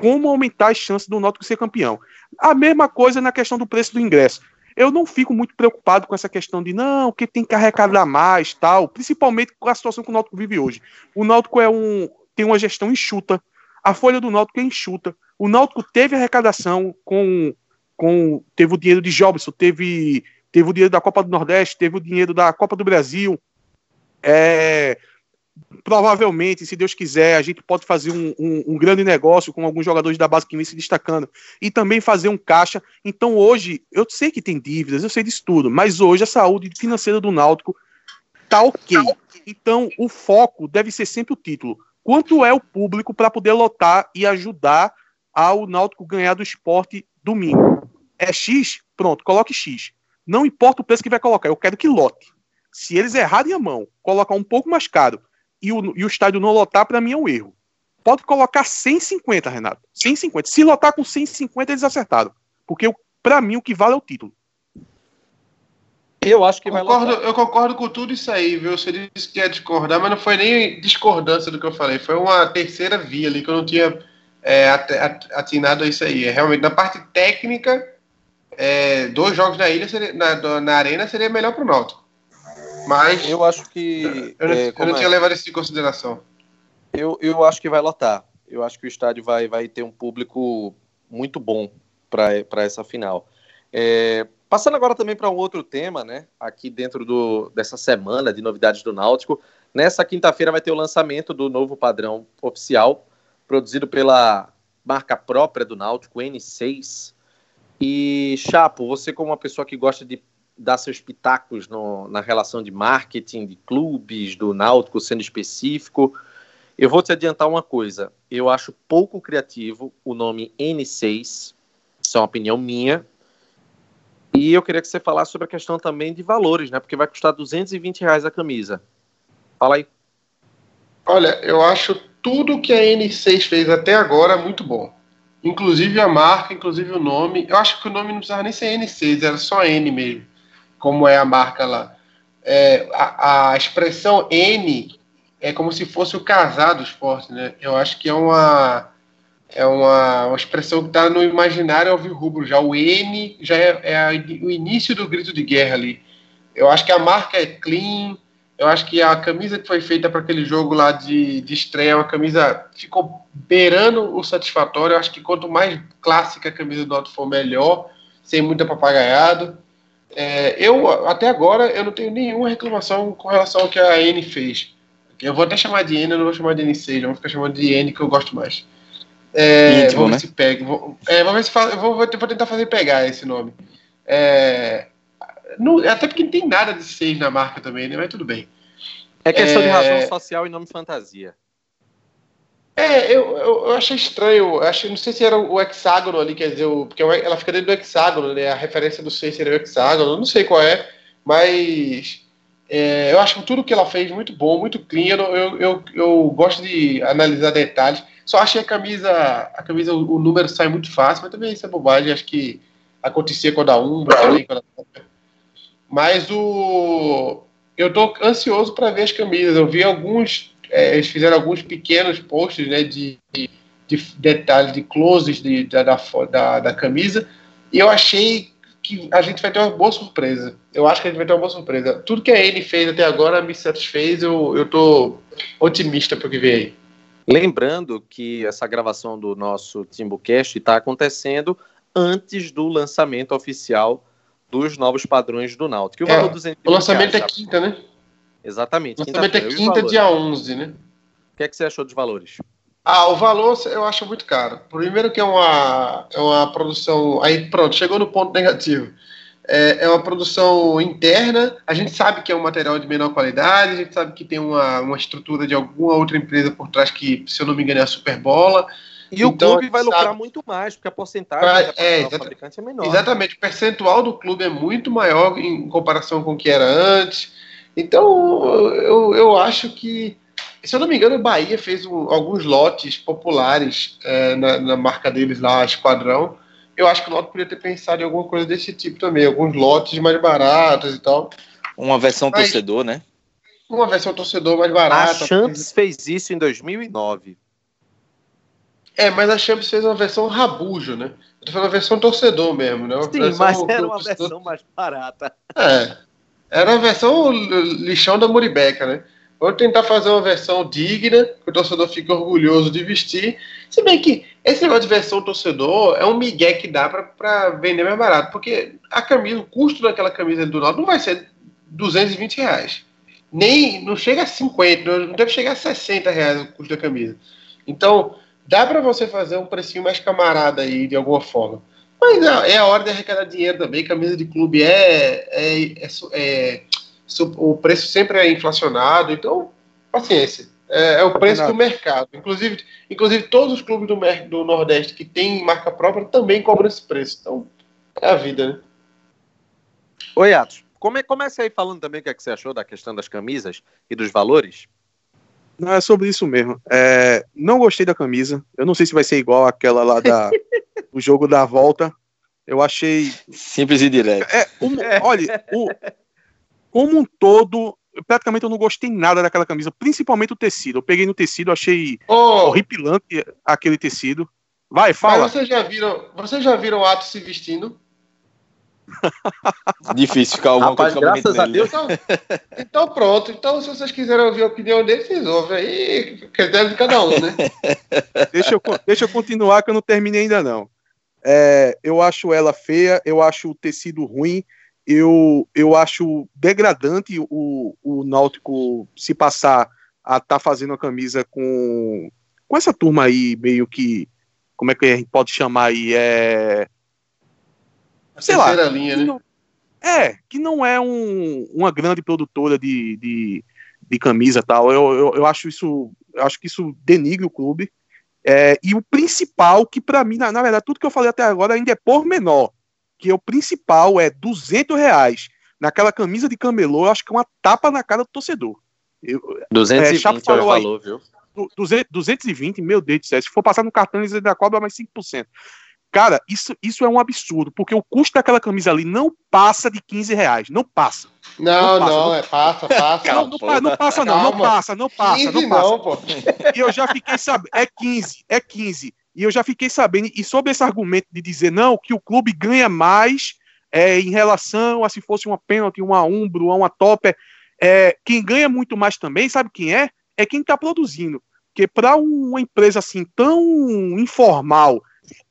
Como aumentar as chances do Náutico ser campeão. A mesma coisa na questão do preço do ingresso. Eu não fico muito preocupado com essa questão de não, que tem que arrecadar mais, tal, principalmente com a situação que o Náutico vive hoje. O Náutico é um tem uma gestão enxuta. A folha do Náutico é enxuta. O Náutico teve arrecadação com com teve o dinheiro de Jobson, teve teve o dinheiro da Copa do Nordeste, teve o dinheiro da Copa do Brasil. É, provavelmente, se Deus quiser, a gente pode fazer um, um, um, grande negócio com alguns jogadores da base que vem se destacando e também fazer um caixa. Então, hoje, eu sei que tem dívidas, eu sei disso tudo, mas hoje a saúde financeira do Náutico tá ok. Então, o foco deve ser sempre o título. Quanto é o público para poder lotar e ajudar ao Náutico ganhar do esporte domingo? É X? Pronto, coloque X. Não importa o preço que vai colocar, eu quero que lote. Se eles errarem a mão, colocar um pouco mais caro e o, e o estádio não lotar, para mim é um erro. Pode colocar 150, Renato. 150. Se lotar com 150, eles acertaram. Porque para mim o que vale é o título. Eu acho que concordo, vai lotar. Eu concordo com tudo isso aí, viu? Você disse que ia discordar, mas não foi nem discordância do que eu falei. Foi uma terceira via ali que eu não tinha é, atinado a isso aí. É realmente na parte técnica, é, dois jogos na ilha, seria, na, na arena seria melhor para o Náutico. Mas. Eu acho que. Eu, é, eu não tinha é? levado isso em consideração. Eu, eu acho que vai lotar. Eu acho que o estádio vai, vai ter um público muito bom para essa final. É, passando agora também para um outro tema, né? Aqui dentro do, dessa semana de novidades do Náutico. Nessa quinta-feira vai ter o lançamento do novo padrão oficial, produzido pela marca própria do Náutico, N6. E, Chapo, você como uma pessoa que gosta de dar seus pitacos no, na relação de marketing, de clubes, do Náutico sendo específico. Eu vou te adiantar uma coisa. Eu acho pouco criativo o nome N6. Isso é uma opinião minha. E eu queria que você falasse sobre a questão também de valores, né? Porque vai custar 220 reais a camisa. Fala aí. Olha, eu acho tudo que a N6 fez até agora muito bom. Inclusive a marca, inclusive o nome. Eu acho que o nome não precisava nem ser N6, era só N mesmo como é a marca lá. É, a, a, expressão N é como se fosse o casar do esporte, né? Eu acho que é uma é uma, uma expressão que está no imaginário rubro já. O N já é, é a, o início do grito de guerra ali. Eu acho que a marca é clean. Eu acho que a camisa que foi feita para aquele jogo lá de, de estreia, é uma camisa ficou beirando o satisfatório. Eu acho que quanto mais clássica a camisa do Auto for, melhor, sem muita papagaiado. É, eu, até agora, eu não tenho nenhuma reclamação com relação ao que a N fez. Eu vou até chamar de N, eu não vou chamar de N6, eu vou ficar chamando de N que eu gosto mais. É, Íntimo, vamos ver né? se pega. Vou, é, vamos ver se faz, vou, vou, tentar fazer pegar esse nome. É, não, até porque não tem nada de 6 na marca também, né? Mas tudo bem. É questão de é, razão social e nome fantasia. É, eu, eu, eu, achei estranho. Eu achei, não sei se era o hexágono ali, quer dizer, o, porque ela fica dentro do hexágono, né? A referência do 6 seria o hexágono, não sei qual é, mas é, eu acho tudo que ela fez muito bom, muito clean. Eu, eu, eu, gosto de analisar detalhes. Só achei a camisa, a camisa, o, número sai muito fácil, mas também isso é bobagem. Acho que acontecia com a da Umbra também. Com a. Mas o. Eu tô ansioso para ver as camisas. Eu vi alguns é, eles fizeram alguns pequenos posts né, de, de, de detalhes, de closes de, da, da, da camisa, e eu achei que a gente vai ter uma boa surpresa. Eu acho que a gente vai ter uma boa surpresa. Tudo que a N fez até agora me satisfez, eu, eu tô otimista para o que vem aí. Lembrando que essa gravação do nosso Timbucast está acontecendo antes do lançamento oficial dos novos padrões do Náutico. O, é, o lançamento é quinta, né? Exatamente. Lançamento é quinta, dia 11, né? O que, é que você achou dos valores? Ah, o valor eu acho muito caro. Primeiro que é uma, é uma produção. Aí pronto, chegou no ponto negativo. É, é, uma produção interna. A gente sabe que é um material de menor qualidade, a gente sabe que tem uma, uma estrutura de alguma outra empresa por trás que, se eu não me engano, é a Superbola. E então, o clube vai lucrar sabe... muito mais, porque a porcentagem é, do fabricante é menor. Exatamente, o percentual do clube é muito maior em comparação com o que era antes. Então, eu, eu acho que Se eu não me engano, o Bahia fez um, alguns lotes populares é, na, na, marca deles lá, Esquadrão. Eu acho que o Náutico podia ter pensado em alguma coisa desse tipo também, alguns lotes mais baratos e tal. Uma versão Mas, torcedor, né? Uma versão torcedor mais barata. A Champs fez isso em 2009. É, mas a Champs fez uma versão rabujo, né? Eu tô falando uma versão torcedor mesmo, né? Uma Sim, mas era uma torcedor... versão mais barata. É. Era a versão lixão da Muribeca, né? Vamos tentar fazer uma versão digna, que o torcedor fique orgulhoso de vestir. Se bem que esse negócio de versão torcedor é um migué que dá para vender mais barato, porque a camisa, o custo daquela camisa do Náutico não vai ser 220 reais. Nem, não chega a 50, não deve chegar a 60 reais o custo da camisa. Então, dá para você fazer um precinho mais camarada aí, de alguma forma. Mas é, é a hora de arrecadar dinheiro também, camisa de clube é, é, é, é o preço sempre é inflacionado, então, paciência. É, é o preço do mercado. Inclusive, inclusive todos os clubes do, do Nordeste que têm marca própria também cobram esse preço. Então, é a vida, né? Oi, Atos. Come, comece aí falando também o que, é que você achou da questão das camisas e dos valores. Não, é sobre isso mesmo. É, não gostei da camisa. Eu não sei se vai ser igual aquela lá da, do jogo da volta. Eu achei. Simples e direto. É, um, olha, o, como um todo, praticamente eu não gostei nada daquela camisa, principalmente o tecido. Eu peguei no tecido, achei oh. horripilante aquele tecido. Vai, fala. Mas vocês já viram, vocês já viram o Ato se vestindo? Difícil ficar alguma Rapaz, coisa graças a Deus. Então, então, pronto. Então, se vocês quiserem ouvir a opinião dele, vocês ouvem aí, critério de cada um, né? deixa, eu, deixa eu continuar, que eu não terminei ainda não. É, eu acho ela feia, eu acho o tecido ruim, eu, eu acho degradante o, o Náutico se passar a estar tá fazendo a camisa com, com essa turma aí, meio que. Como é que a gente pode chamar aí? É. Sei lá. Linha, né? não, é, que não é um, uma grande produtora de, de, de camisa tal. Eu, eu, eu, acho isso. Eu acho que isso denigre o clube. É, e o principal, que para mim, na, na verdade, tudo que eu falei até agora ainda é por menor que o principal é 200 reais naquela camisa de camelô, eu acho que é uma tapa na cara do torcedor. Eu, 220 é, falou aí, viu? 200, 220, meu Deus do céu, se for passar no cartão, eles ainda cobram mais 5%. Cara, isso, isso é um absurdo, porque o custo daquela camisa ali não passa de 15 reais, não passa. Não, não, passa, não, não é passa, passa. Não, não, não passa, não, não passa, não passa, não passa. Não, pô. E eu já fiquei sabendo, é 15, é 15. E eu já fiquei sabendo, e sobre esse argumento de dizer não, que o clube ganha mais é, em relação a se fosse uma pênalti, uma umbro, uma topper, é, quem ganha muito mais também, sabe quem é? É quem está produzindo. Porque para uma empresa assim tão informal,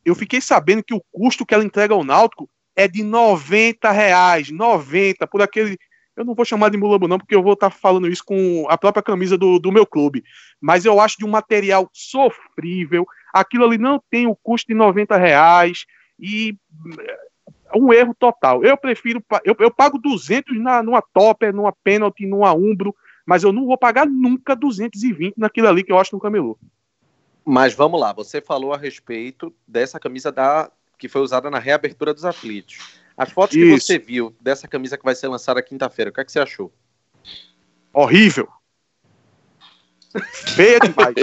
eu fiquei sabendo que o custo que ela entrega ao Náutico é de 90 reais, 90, por aquele. Eu não vou chamar de mulambo, não, porque eu vou estar tá falando isso com a própria camisa do, do meu clube. Mas eu acho de um material sofrível, aquilo ali não tem o custo de 90 reais e é um erro total. Eu prefiro, eu, eu pago 200 na, numa topper, numa pênalti, numa umbro, mas eu não vou pagar nunca 220 naquilo ali que eu acho no camelô. Mas vamos lá, você falou a respeito dessa camisa da que foi usada na reabertura dos aflitos. As fotos Isso. que você viu dessa camisa que vai ser lançada quinta-feira, o que, é que você achou? Horrível. Feia demais.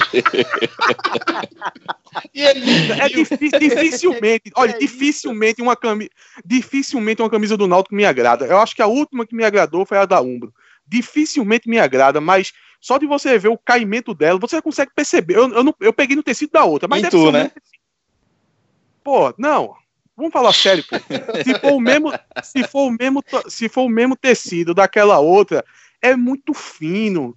é difícil, dificilmente, olha, é dificilmente uma camisa, dificilmente uma camisa do Náutico me agrada. Eu acho que a última que me agradou foi a da Umbro. Dificilmente me agrada, mas só de você ver o caimento dela, você consegue perceber. Eu, eu, não, eu peguei no tecido da outra, mas e tu, né? Pô, não. Vamos falar sério, pô. Se for o mesmo, se for o mesmo, se for o mesmo tecido daquela outra, é muito fino.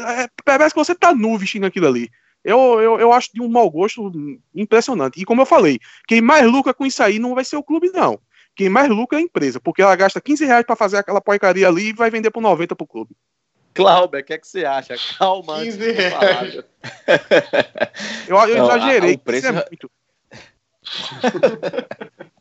É, parece que você tá nu vestindo aquilo ali. Eu, eu, eu acho de um mau gosto impressionante. E como eu falei, quem mais lucra com isso aí não vai ser o clube, não. Quem mais lucra é a empresa, porque ela gasta 15 reais para fazer aquela porcaria ali e vai vender por 90 pro clube. Cláudio, o que, é que você acha? Calma 15 reais. eu, eu não, exagerei. A, o preço... É muito...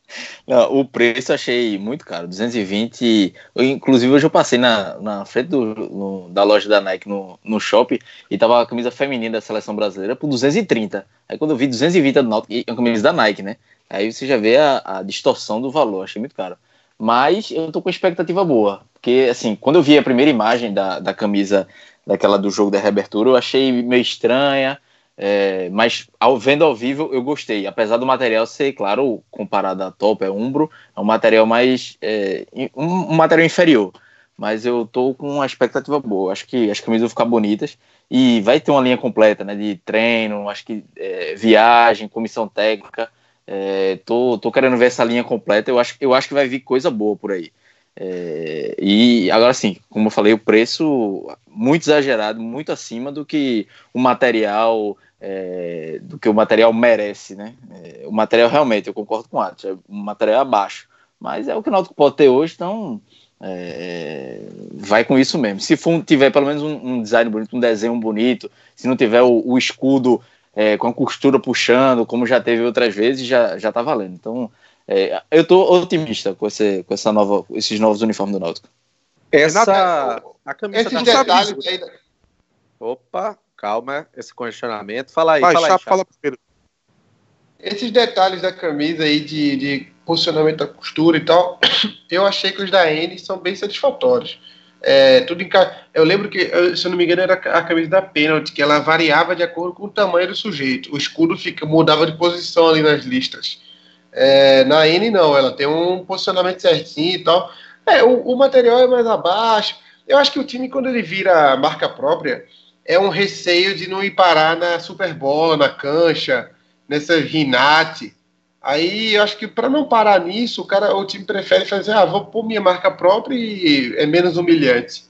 Não, o preço eu achei muito caro, 220. Eu, inclusive, hoje eu passei na, na frente do, no, da loja da Nike no, no shopping e tava a camisa feminina da seleção brasileira por 230. Aí quando eu vi 220 do Náutico, é uma camisa da Nike, né? Aí você já vê a, a distorção do valor, achei muito caro. Mas eu tô com expectativa boa, porque assim, quando eu vi a primeira imagem da, da camisa daquela do jogo da reabertura, eu achei meio estranha, é, mas ao vendo ao vivo eu gostei, apesar do material ser, claro, comparado à Top, é Umbro, é um material mais é, um, um, material inferior, mas eu tô com uma expectativa boa, acho que as camisas vão ficar bonitas. E vai ter uma linha completa, né, de treino, acho que é, viagem, comissão técnica, é, tô, tô querendo ver essa linha completa, eu acho, eu acho que vai vir coisa boa por aí. É, e agora sim, como eu falei, o preço muito exagerado, muito acima do que o material é, do que o material merece, né? É, o material realmente, eu concordo com o Atos, é um material abaixo, mas é o que o Náutico pode ter hoje, então é, vai com isso mesmo. Se for, tiver pelo menos um, um, design bonito, um desenho bonito, se não tiver o, o escudo é, com a costura puxando, como já teve outras vezes, já, já tá valendo. Então, é, eu tô otimista com, esse, com essa nova, esses novos uniformes do Náutico. Essa. A camisa Esses detalhes aí. Opa, calma, esse condicionamento. Fala aí, Vai, fala Chapo, aí. fala primeiro. Esses detalhes da camisa aí de, de posicionamento da costura e tal, eu achei que os da N são bem satisfatórios. É, tudo em ca... Eu lembro que, se eu não me engano, era a camisa da Penalty, que ela variava de acordo com o tamanho do sujeito. O escudo fica, mudava de posição ali nas listas. É, na N não, ela tem um posicionamento certinho e tal. É, o, o, material é mais abaixo. Eu acho que o time, quando ele vira marca própria, é um receio de não ir parar na Superbola, na cancha, nessa Rinate. Aí eu acho que para não parar nisso, o cara, o time prefere fazer, ah, vou pôr minha marca própria e é menos humilhante.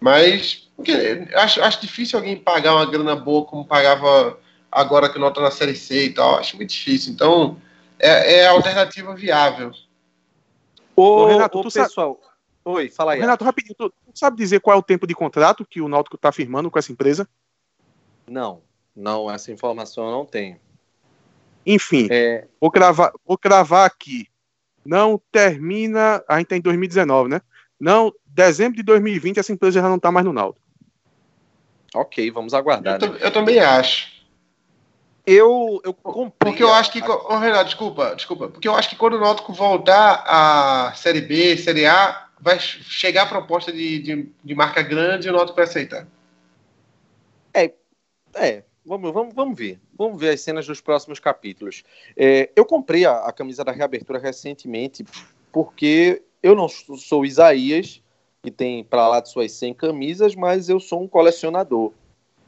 Mas porque, acho, acho difícil alguém pagar uma grana boa como pagava agora que nota na série C e tal. Acho muito difícil. Então, é, é a alternativa viável. Ô, Ô Renato, ô, tu pessoal. Sabe... Oi, fala aí. Renato, rapidinho, tu, tu sabe dizer qual é o tempo de contrato que o Náutico está firmando com essa empresa? Não, não, essa informação eu não tenho. Enfim, é... vou, cravar, vou cravar aqui. Não termina. A gente tá em 2019, né? Não, dezembro de 2020 essa empresa já não está mais no Náutico. Ok, vamos aguardar. Eu, né? eu também acho. Eu, eu comprei. Porque eu acho que. Oh, Renato, desculpa, desculpa. Porque eu acho que quando o Náutico voltar à Série B, Série A, vai chegar a proposta de, de, de marca grande e o Náutico vai aceitar. É, é. Vamos, vamos, vamos ver. Vamos ver as cenas dos próximos capítulos. É, eu comprei a, a, camisa da reabertura recentemente porque eu não sou Isaías, que tem para lá de suas 100 camisas, mas eu sou um colecionador.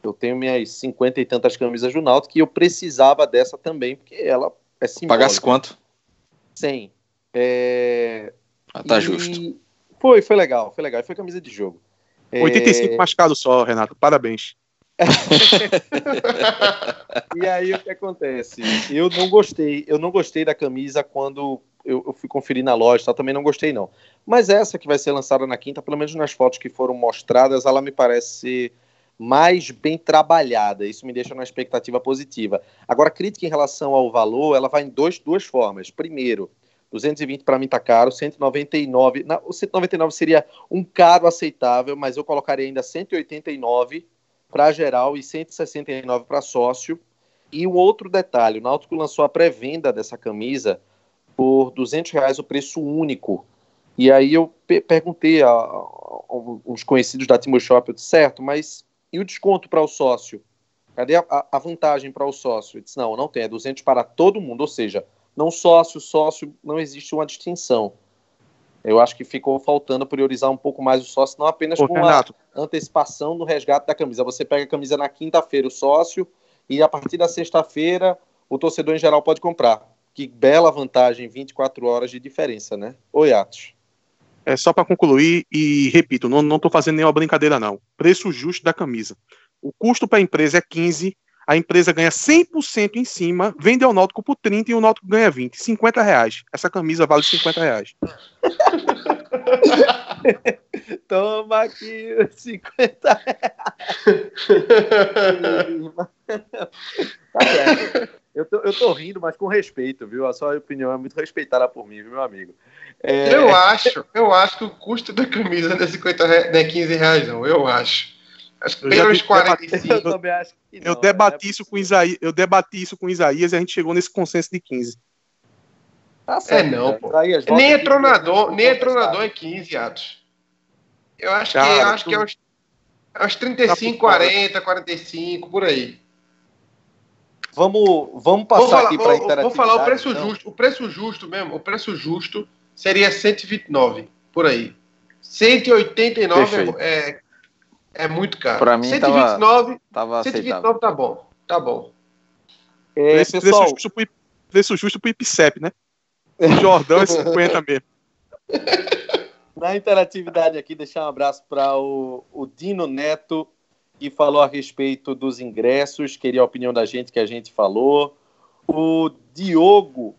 Eu tenho minhas 50 e tantas camisas do Náutico e eu precisava dessa também, porque ela é simbólica. Pagasse quanto? 100. É... Ah, tá e... justo. Foi, foi legal, foi legal. Foi camisa de jogo. 85 é... machucado só, Renato. Parabéns. e aí o que acontece? Eu não gostei, eu não gostei da camisa quando eu, eu fui conferir na loja, tá? também não gostei não. Mas essa que vai ser lançada na quinta, pelo menos nas fotos que foram mostradas, ela me parece ser mais bem trabalhada. Isso me deixa numa expectativa positiva. Agora, a crítica em relação ao valor, ela vai em dois, duas formas. Primeiro, 220 para mim tá caro, 199, não, o 199 seria um caro aceitável, mas eu colocaria ainda 189 para geral e 169 para sócio. E um outro detalhe, o Náutico lançou a pré-venda dessa camisa por 200 reais o preço único. E aí eu perguntei a, a, a, uns conhecidos da Timo Shop, eu disse, certo, mas e o desconto para o sócio? Cadê a, a vantagem para o sócio? Ele disse, não, não tem, é 200 para todo mundo, ou seja, não sócio, sócio, não existe uma distinção. Eu acho que ficou faltando priorizar um pouco mais o sócio, não apenas Ô, com Renato. a antecipação do resgate da camisa. Você pega a camisa na quinta-feira, o sócio, e a partir da sexta-feira, o torcedor em geral pode comprar. Que bela vantagem, 24 horas de diferença, né? Oi, Atos. É só para concluir e repito, não estou fazendo nenhuma brincadeira não. Preço justo da camisa. O custo para a empresa é 15, a empresa ganha 100% em cima, vende ao Náutico por 30 e o Náutico ganha 20, 50 reais. Essa camisa vale 50 reais. Toma aqui 50 reais. tá certo. Eu tô, eu tô rindo, mas com respeito, viu? A sua opinião é muito respeitada por mim, viu, meu amigo? É... Eu acho, eu acho que o custo da camisa não é 50 reais, não é 15 reais, não. Eu acho. Acho que pelos 45. Eu, também acho que não, eu debati é isso com Isaías, eu debati isso com Isaías e a gente chegou nesse consenso de 15. Tá certo, é não, pô. nem é tronador, nem é tronador é 15, Atos. Eu acho que, eu acho que é os Acho 35, 40, 45, por aí. Vamos, vamos passar vou falar, aqui para interatividade. Vou falar o preço então. justo. O preço justo mesmo, o preço justo seria 129, por aí. 189 é, é, é muito caro. Pra mim 129, tava, tava 129 tá bom. Tá bom. É, preço, pessoal, preço, justo pro, preço justo pro IPCEP, né? O Jordão é 50 mesmo. Na interatividade aqui, deixar um abraço para o, o Dino Neto, que falou a respeito dos ingressos, queria a opinião da gente que a gente falou. O Diogo,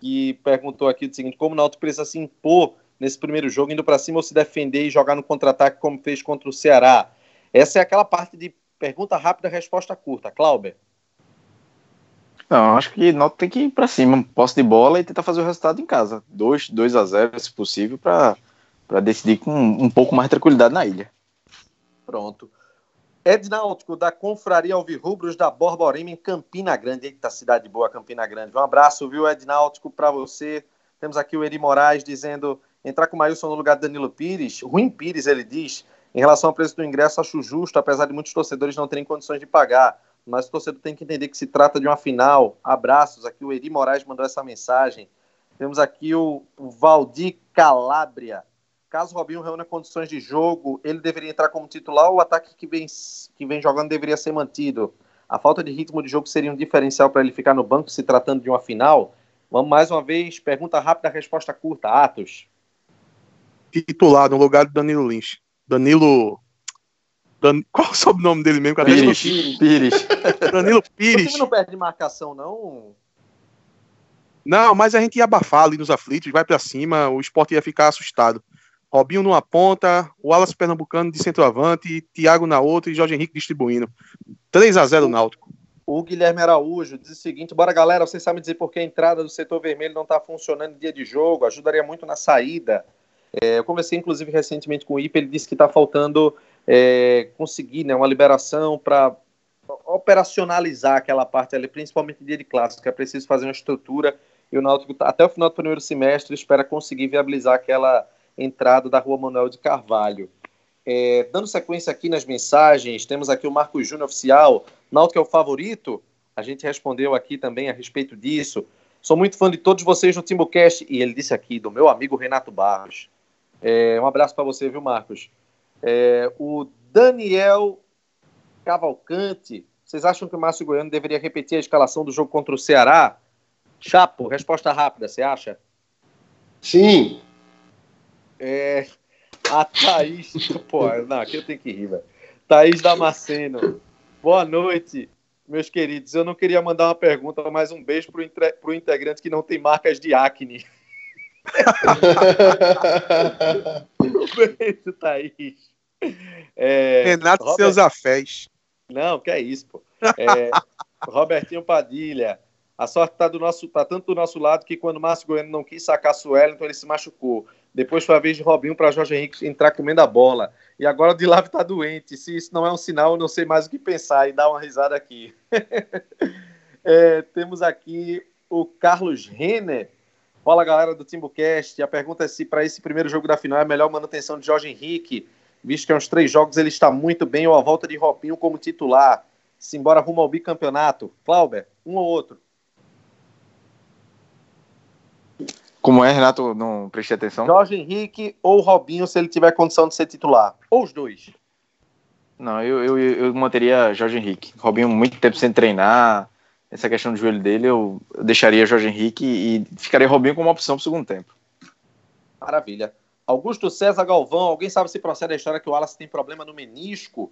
que perguntou aqui o seguinte: como o Náutico precisa se impor nesse primeiro jogo, indo para cima ou se defender e jogar no contra-ataque como fez contra o Ceará? Essa é aquela parte de pergunta rápida, resposta curta. Clauber. Não, acho que o Náutico tem que ir para cima, posse de bola e tentar fazer o resultado em casa. 2, 2 a 0 se possível, para decidir com um pouco mais de tranquilidade na ilha. Pronto. Ednáutico, da Confraria Alvirrubros da Borborema, em Campina Grande. Eita, cidade boa, Campina Grande. Um abraço, viu, Ednáutico, para você. Temos aqui o Eri Moraes dizendo entrar com o Maílson no lugar de Danilo Pires. Ruim Pires, ele diz. Em relação ao preço do ingresso, acho justo, apesar de muitos torcedores não terem condições de pagar. Mas o torcedor tem que entender que se trata de uma final. Abraços. Aqui o Eri Moraes mandou essa mensagem. Temos aqui o, Valdir Calabria. Caso o Robinho reúna condições de jogo, ele deveria entrar como titular ou o ataque que vem, que vem jogando deveria ser mantido? A falta de ritmo de jogo seria um diferencial para ele ficar no banco se tratando de uma final? Vamos mais uma vez, pergunta rápida, resposta curta. Atos. Titular no lugar de Danilo Lins. Danilo. Dan... Qual é o sobrenome dele mesmo? Pires. ele? Pires. Danilo O Pires. time não perde marcação, não? Não, mas a gente ia abafar ali nos aflitos, vai pra cima, o esporte ia ficar assustado. Robinho numa ponta, o Wallace Pernambucano de centroavante, Thiago na outra e Jorge Henrique distribuindo. 3 a 0 Náutico. O Guilherme Araújo diz o seguinte: bora galera, vocês sabem dizer por que a entrada do setor vermelho não está funcionando em dia de jogo? Ajudaria muito na saída. É, eu conversei inclusive recentemente com o IPE, ele disse que está faltando é, conseguir né, uma liberação para operacionalizar aquela parte ali, principalmente dia de clássico, é preciso fazer uma estrutura e o Náutico, até o final do primeiro semestre, espera conseguir viabilizar aquela entrada da rua Manuel de Carvalho. É, dando sequência aqui nas mensagens, temos aqui o Marcos Júnior Oficial. Náutico é o favorito? A gente respondeu aqui também a respeito disso. Sou muito fã de todos vocês no Timbucast. E ele disse aqui, do meu amigo Renato Barros. É, um abraço para você, viu, Marcos? É, o Daniel Cavalcante. Vocês acham que o Márcio Goiano deveria repetir a escalação do jogo contra o Ceará? Chapo, resposta rápida, você acha? Sim. É, a Thaís. Pô, não, aqui eu tenho que rir, velho. Thaís Damasceno. Boa noite, meus queridos. Eu não queria mandar uma pergunta, mas um beijo pro, entre... pro integrante que não tem marcas de acne. um beijo, Thaís. É, Renato Robert- seus afés. Não, que é isso, pô. É, Robertinho Padilha. A sorte tá, do nosso, tá tanto do nosso lado que quando o Márcio Goiano não quis sacar Suelo, então ele se machucou. Depois foi a vez de Robinho para Jorge Henrique entrar comendo a bola. E agora o Dilave tá doente. Se isso não é um sinal, eu não sei mais o que pensar e dar uma risada aqui. É, temos aqui o Carlos Renner. Fala galera do Timbucast. A pergunta é se para esse primeiro jogo da final é a melhor manutenção de Jorge Henrique, visto que há uns três jogos ele está muito bem, ou a volta de Robinho como titular. Simbora rumo ao bicampeonato. Clauber, um ou outro. Como é, Renato? Não prestei atenção. Jorge Henrique ou Robinho, se ele tiver condição de ser titular. Ou os dois. Não, eu, eu, eu manteria Jorge Henrique. Robinho muito tempo sem treinar. Essa questão do joelho dele, eu, eu deixaria Jorge Henrique e ficaria Robinho como opção pro segundo tempo. Maravilha. Augusto César Galvão, alguém sabe se procede a história que o Wallace tem problema no menisco?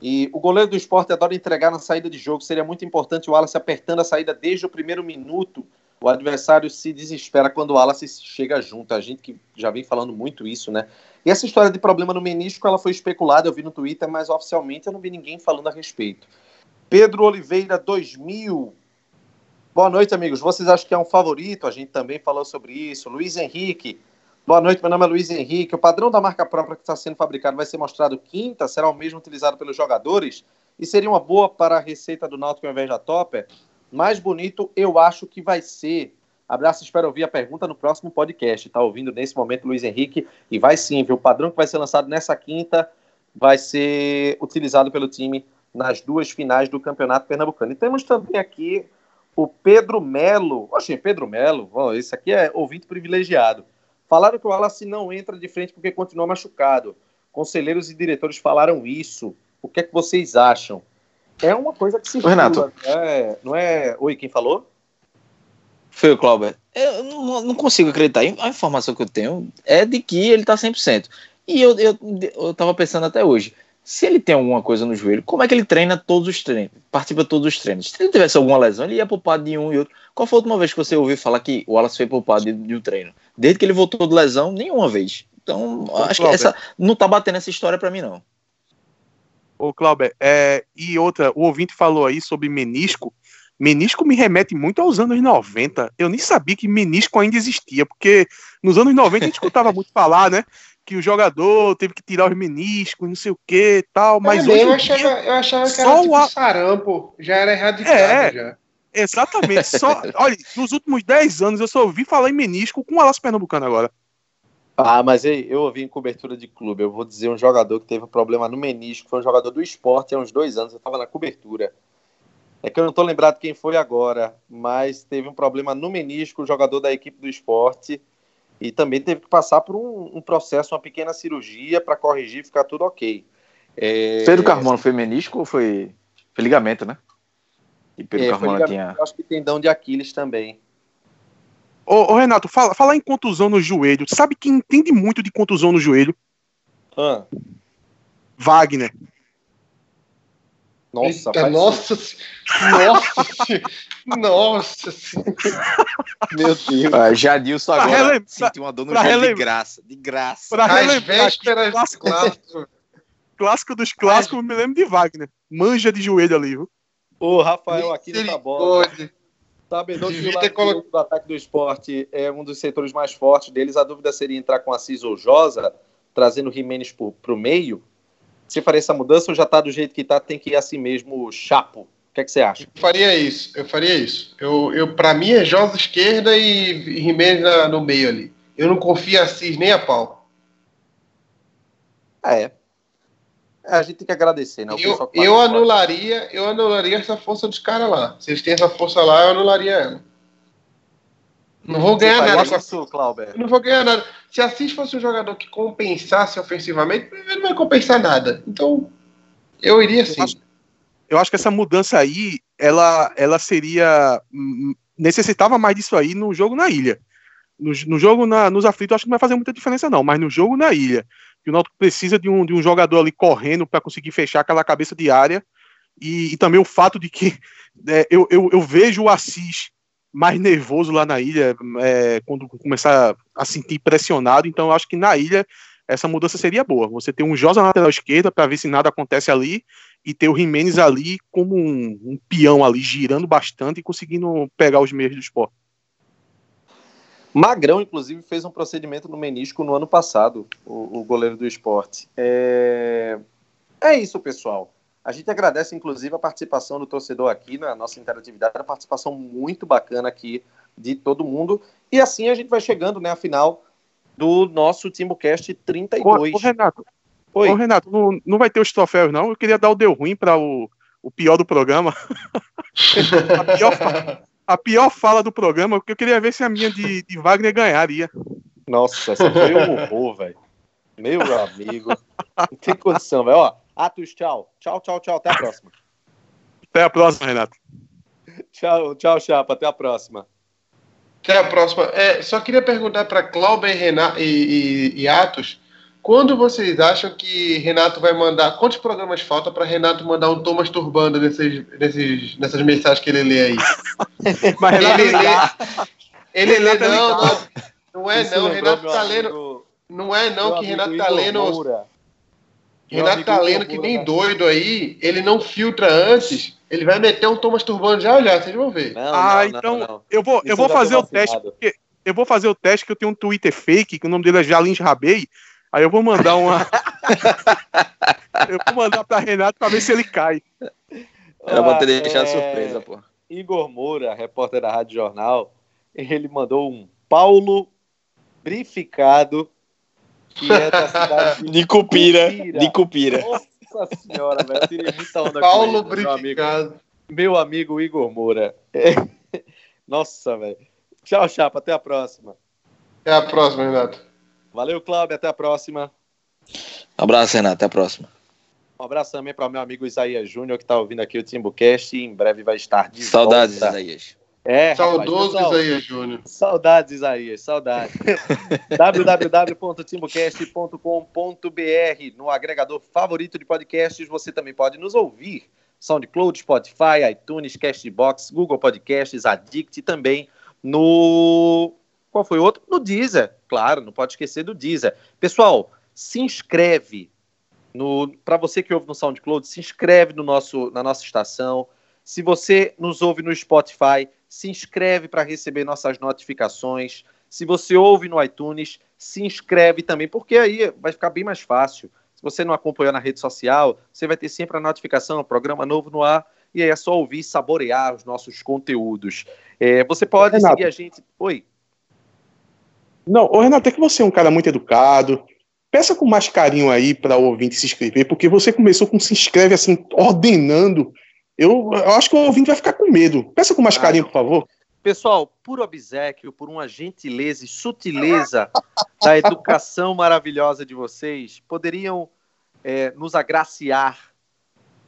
E o goleiro do esporte adora entregar na saída de jogo. Seria muito importante o Wallace apertando a saída desde o primeiro minuto. O adversário se desespera quando o Wallace chega junto. A gente que já vem falando muito isso, né? E essa história de problema no menisco, ela foi especulada, eu vi no Twitter, mas oficialmente eu não vi ninguém falando a respeito. Pedro Oliveira, 2000. Boa noite, amigos. Vocês acham que é um favorito? A gente também falou sobre isso. Luiz Henrique. Boa noite, meu nome é Luiz Henrique. O padrão da marca própria que está sendo fabricado vai ser mostrado quinta? Será o mesmo utilizado pelos jogadores? E seria uma boa para a receita do Náutico ao invés da Topper? Mais bonito, eu acho que vai ser. Abraço, espero ouvir a pergunta no próximo podcast. Está ouvindo nesse momento, Luiz Henrique? E vai sim, viu? O padrão que vai ser lançado nessa quinta vai ser utilizado pelo time nas duas finais do Campeonato Pernambucano. E temos também aqui o Pedro Melo. Oxe, Pedro Melo, oh, esse aqui é ouvinte privilegiado. Falaram que o Wallace não entra de frente porque continua machucado. Conselheiros e diretores falaram isso. O que é que vocês acham? É uma coisa que se Renato. Não é, não é... Oi, quem falou? Foi o Clauber. Eu não, não, consigo acreditar. A informação que eu tenho é de que ele tá 100%. E eu, eu, eu tava pensando até hoje. Se ele tem alguma coisa no joelho, como é que ele treina todos os treinos? Participa de todos os treinos. Se ele tivesse alguma lesão, ele ia poupar de um e outro. Qual foi a última vez que você ouviu falar que o Wallace foi poupado de, de um treino? Desde que ele voltou de lesão, nenhuma vez. Então, Ô, acho Clauber. que essa não tá batendo essa história para mim, não. Ô, Clauber, é, e outra, o ouvinte falou aí sobre menisco. Menisco me remete muito aos anos 90. Eu nem sabia que menisco ainda existia, porque nos anos 90 a gente escutava muito falar, né? Que o jogador teve que tirar os meniscos, não sei o que tal. Mas eu, hoje eu, achava, dia, eu achava que era tipo a... sarampo, já era erradicado é, já. Exatamente. Só, olha, nos últimos 10 anos eu só ouvi falar em menisco com o Alas Pernambucano agora. Ah, mas ei, eu ouvi em cobertura de clube. Eu vou dizer um jogador que teve um problema no menisco, foi um jogador do esporte há uns dois anos. Eu estava na cobertura. É que eu não estou lembrado quem foi agora, mas teve um problema no menisco, o jogador da equipe do esporte, e também teve que passar por um, um processo, uma pequena cirurgia para corrigir e ficar tudo ok. É... Pedro Carmona foi menisco ou foi, foi ligamento, né? E Pedro é, Carmona tinha. Acho que tendão de Aquiles também. Ô, ô, Renato, fala, falar em contusão no joelho. Sabe quem entende muito de contusão no joelho? Ah. Wagner. Nossa, Eita, nossa, nossa, nossa, meu Deus. Ah, Jadilson agora sentiu uma dor no joelho de graça, de graça. Pra relembrar, clássico, clássico, clássico dos clássicos, me lembro de Wagner. Manja de joelho ali, viu? O Rafael aqui no bola. Sabedor que o colo... do ataque do esporte é um dos setores mais fortes deles. A dúvida seria entrar com a Cis ou Josa, trazendo o Jimenez para o meio. Você faria essa mudança ou já está do jeito que está, tem que ir assim mesmo, chapo? O que, é que você acha? Eu faria isso, eu faria isso. Eu, eu, para mim é Josa esquerda e Jimenez no meio ali. Eu não confio a Cis nem a pau. É. A gente tem que agradecer, né? eu, eu anularia, eu anularia essa força dos caras lá. Se eles têm essa força lá, eu anularia ela. Não vou ganhar nada. Isso, Clauber. Não vou ganhar nada. Se Assis fosse um jogador que compensasse ofensivamente, ele não vai compensar nada. Então, eu iria sim. Eu acho, eu acho que essa mudança aí, ela, ela seria. Hum, necessitava mais disso aí no jogo na ilha. No, no jogo na, nos aflitos, acho que não vai fazer muita diferença, não. Mas no jogo na ilha, que o Náutico precisa de um, de um jogador ali correndo para conseguir fechar aquela cabeça de área. E, e também o fato de que é, eu, eu, eu vejo o Assis mais nervoso lá na ilha, é, quando começar a sentir pressionado. Então, acho que na ilha essa mudança seria boa. Você ter um Josa na lateral esquerda para ver se nada acontece ali e ter o Jimenez ali como um, um, peão ali, girando bastante e conseguindo pegar os meios do esporte. Magrão, inclusive, fez um procedimento no menisco no ano passado, o, o goleiro do esporte. É... é isso, pessoal. A gente agradece, inclusive, a participação do torcedor aqui na nossa interatividade, a participação muito bacana aqui de todo mundo. E assim a gente vai chegando, né, à final do nosso TimbuCast 32. Ô, ô Renato, Oi. Ô, Renato, não, não vai ter os troféus, não? Eu queria dar o deu ruim para o, o pior do programa. a, pior, a, pior, fala do programa, porque eu queria ver se a minha de, de Wagner ganharia. Nossa, essa foi um horror, velho. Meu amigo. Não tem condição, velho. Ó, Atos, tchau. Tchau, tchau, tchau. Até a próxima. Até a próxima, Renato. tchau, tchau, Chapa. Até a próxima. Até a próxima. É, só queria perguntar para Cláudio e, e, e, Atos, quando vocês acham que Renato vai mandar? Quantos programas falta para Renato mandar um Thomas Turbando nesses, nesses, nessas mensagens que ele lê aí? Mas Renato ele lê, ele lê, não, não, não é não, Renato tá lendo, não é não que Renato tá lendo Renato tá lendo que nem doido aí, ele não filtra antes, ele vai meter um Thomas Turbano já já, vocês vão ver. Não, ah, não, então não, eu vou, eu vou fazer o teste, porque eu vou fazer o teste que eu tenho um Twitter fake, que o nome dele é Jalins Rabei, aí eu vou mandar uma... eu vou mandar pra Renato pra ver se ele cai. Era pra ter ah, deixado é... surpresa, pô. Igor Moura, repórter da Rádio Jornal, ele mandou um Paulo brificado que é da cidade de Nicupira. Nicupira. Nossa senhora, velho. Tirei muita onda Paulo com ele, meu amigo, Brificado. meu amigo Igor Moura. É. Nossa, velho. Tchau, Chapa. Até a próxima. Até a próxima, Renato. Valeu, Cláudio. Até a próxima. Abraço, Renato. Até a próxima. Um abraço também para o meu amigo Isaías Júnior, que está ouvindo aqui o Timbucast e em breve vai estar de Saudades, volta. Isaías. É, Saudoso pessoal, Isaías Júnior. Saudades, Isaías, saudades. www.timbocast.com.br No agregador favorito de podcasts, você também pode nos ouvir. SoundCloud, Spotify, iTunes, Castbox, Google Podcasts, Addict e também no. Qual foi o outro? No Deezer, claro, não pode esquecer do Deezer. Pessoal, se inscreve no para você que ouve no SoundCloud, se inscreve no nosso, na nossa estação. Se você nos ouve no Spotify, se inscreve para receber nossas notificações. Se você ouve no iTunes, se inscreve também, porque aí vai ficar bem mais fácil. Se você não acompanhou na rede social, você vai ter sempre a notificação, programa novo no ar, e aí é só ouvir e saborear os nossos conteúdos. É, você pode Renato. seguir a gente. Oi. Não, ô Renato, é que você é um cara muito educado. Peça com mais carinho aí para o ouvinte se inscrever, porque você começou com se inscreve assim, ordenando. Eu, eu acho que o ouvinte vai ficar com medo. Peça com mais Ah, carinho, por favor. Pessoal, por obsequio, por uma gentileza e sutileza da educação maravilhosa de vocês, poderiam é, nos agraciar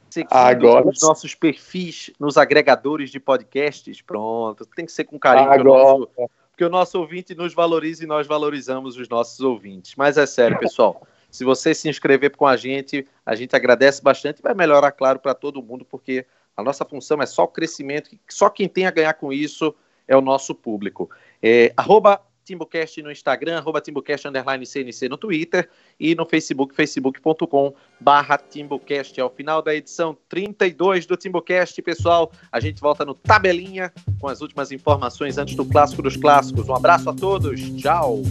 seguindo Agora os nossos perfis nos agregadores de podcasts? Pronto, tem que ser com carinho, Agora. nosso, porque o nosso ouvinte nos valoriza e nós valorizamos os nossos ouvintes. Mas é sério, pessoal. Se você se inscrever com a gente, a gente agradece bastante e vai melhorar, claro, para todo mundo, porque a nossa função é só o crescimento, só quem tem a ganhar com isso é o nosso público. É, arroba TimbuCast no Instagram, arroba CNC no Twitter e no Facebook, facebook.com barra TimbuCast. Ao final da edição 32 do TimbuCast, pessoal, a gente volta no Tabelinha com as últimas informações antes do Clássico dos Clássicos. Um abraço a todos, tchau!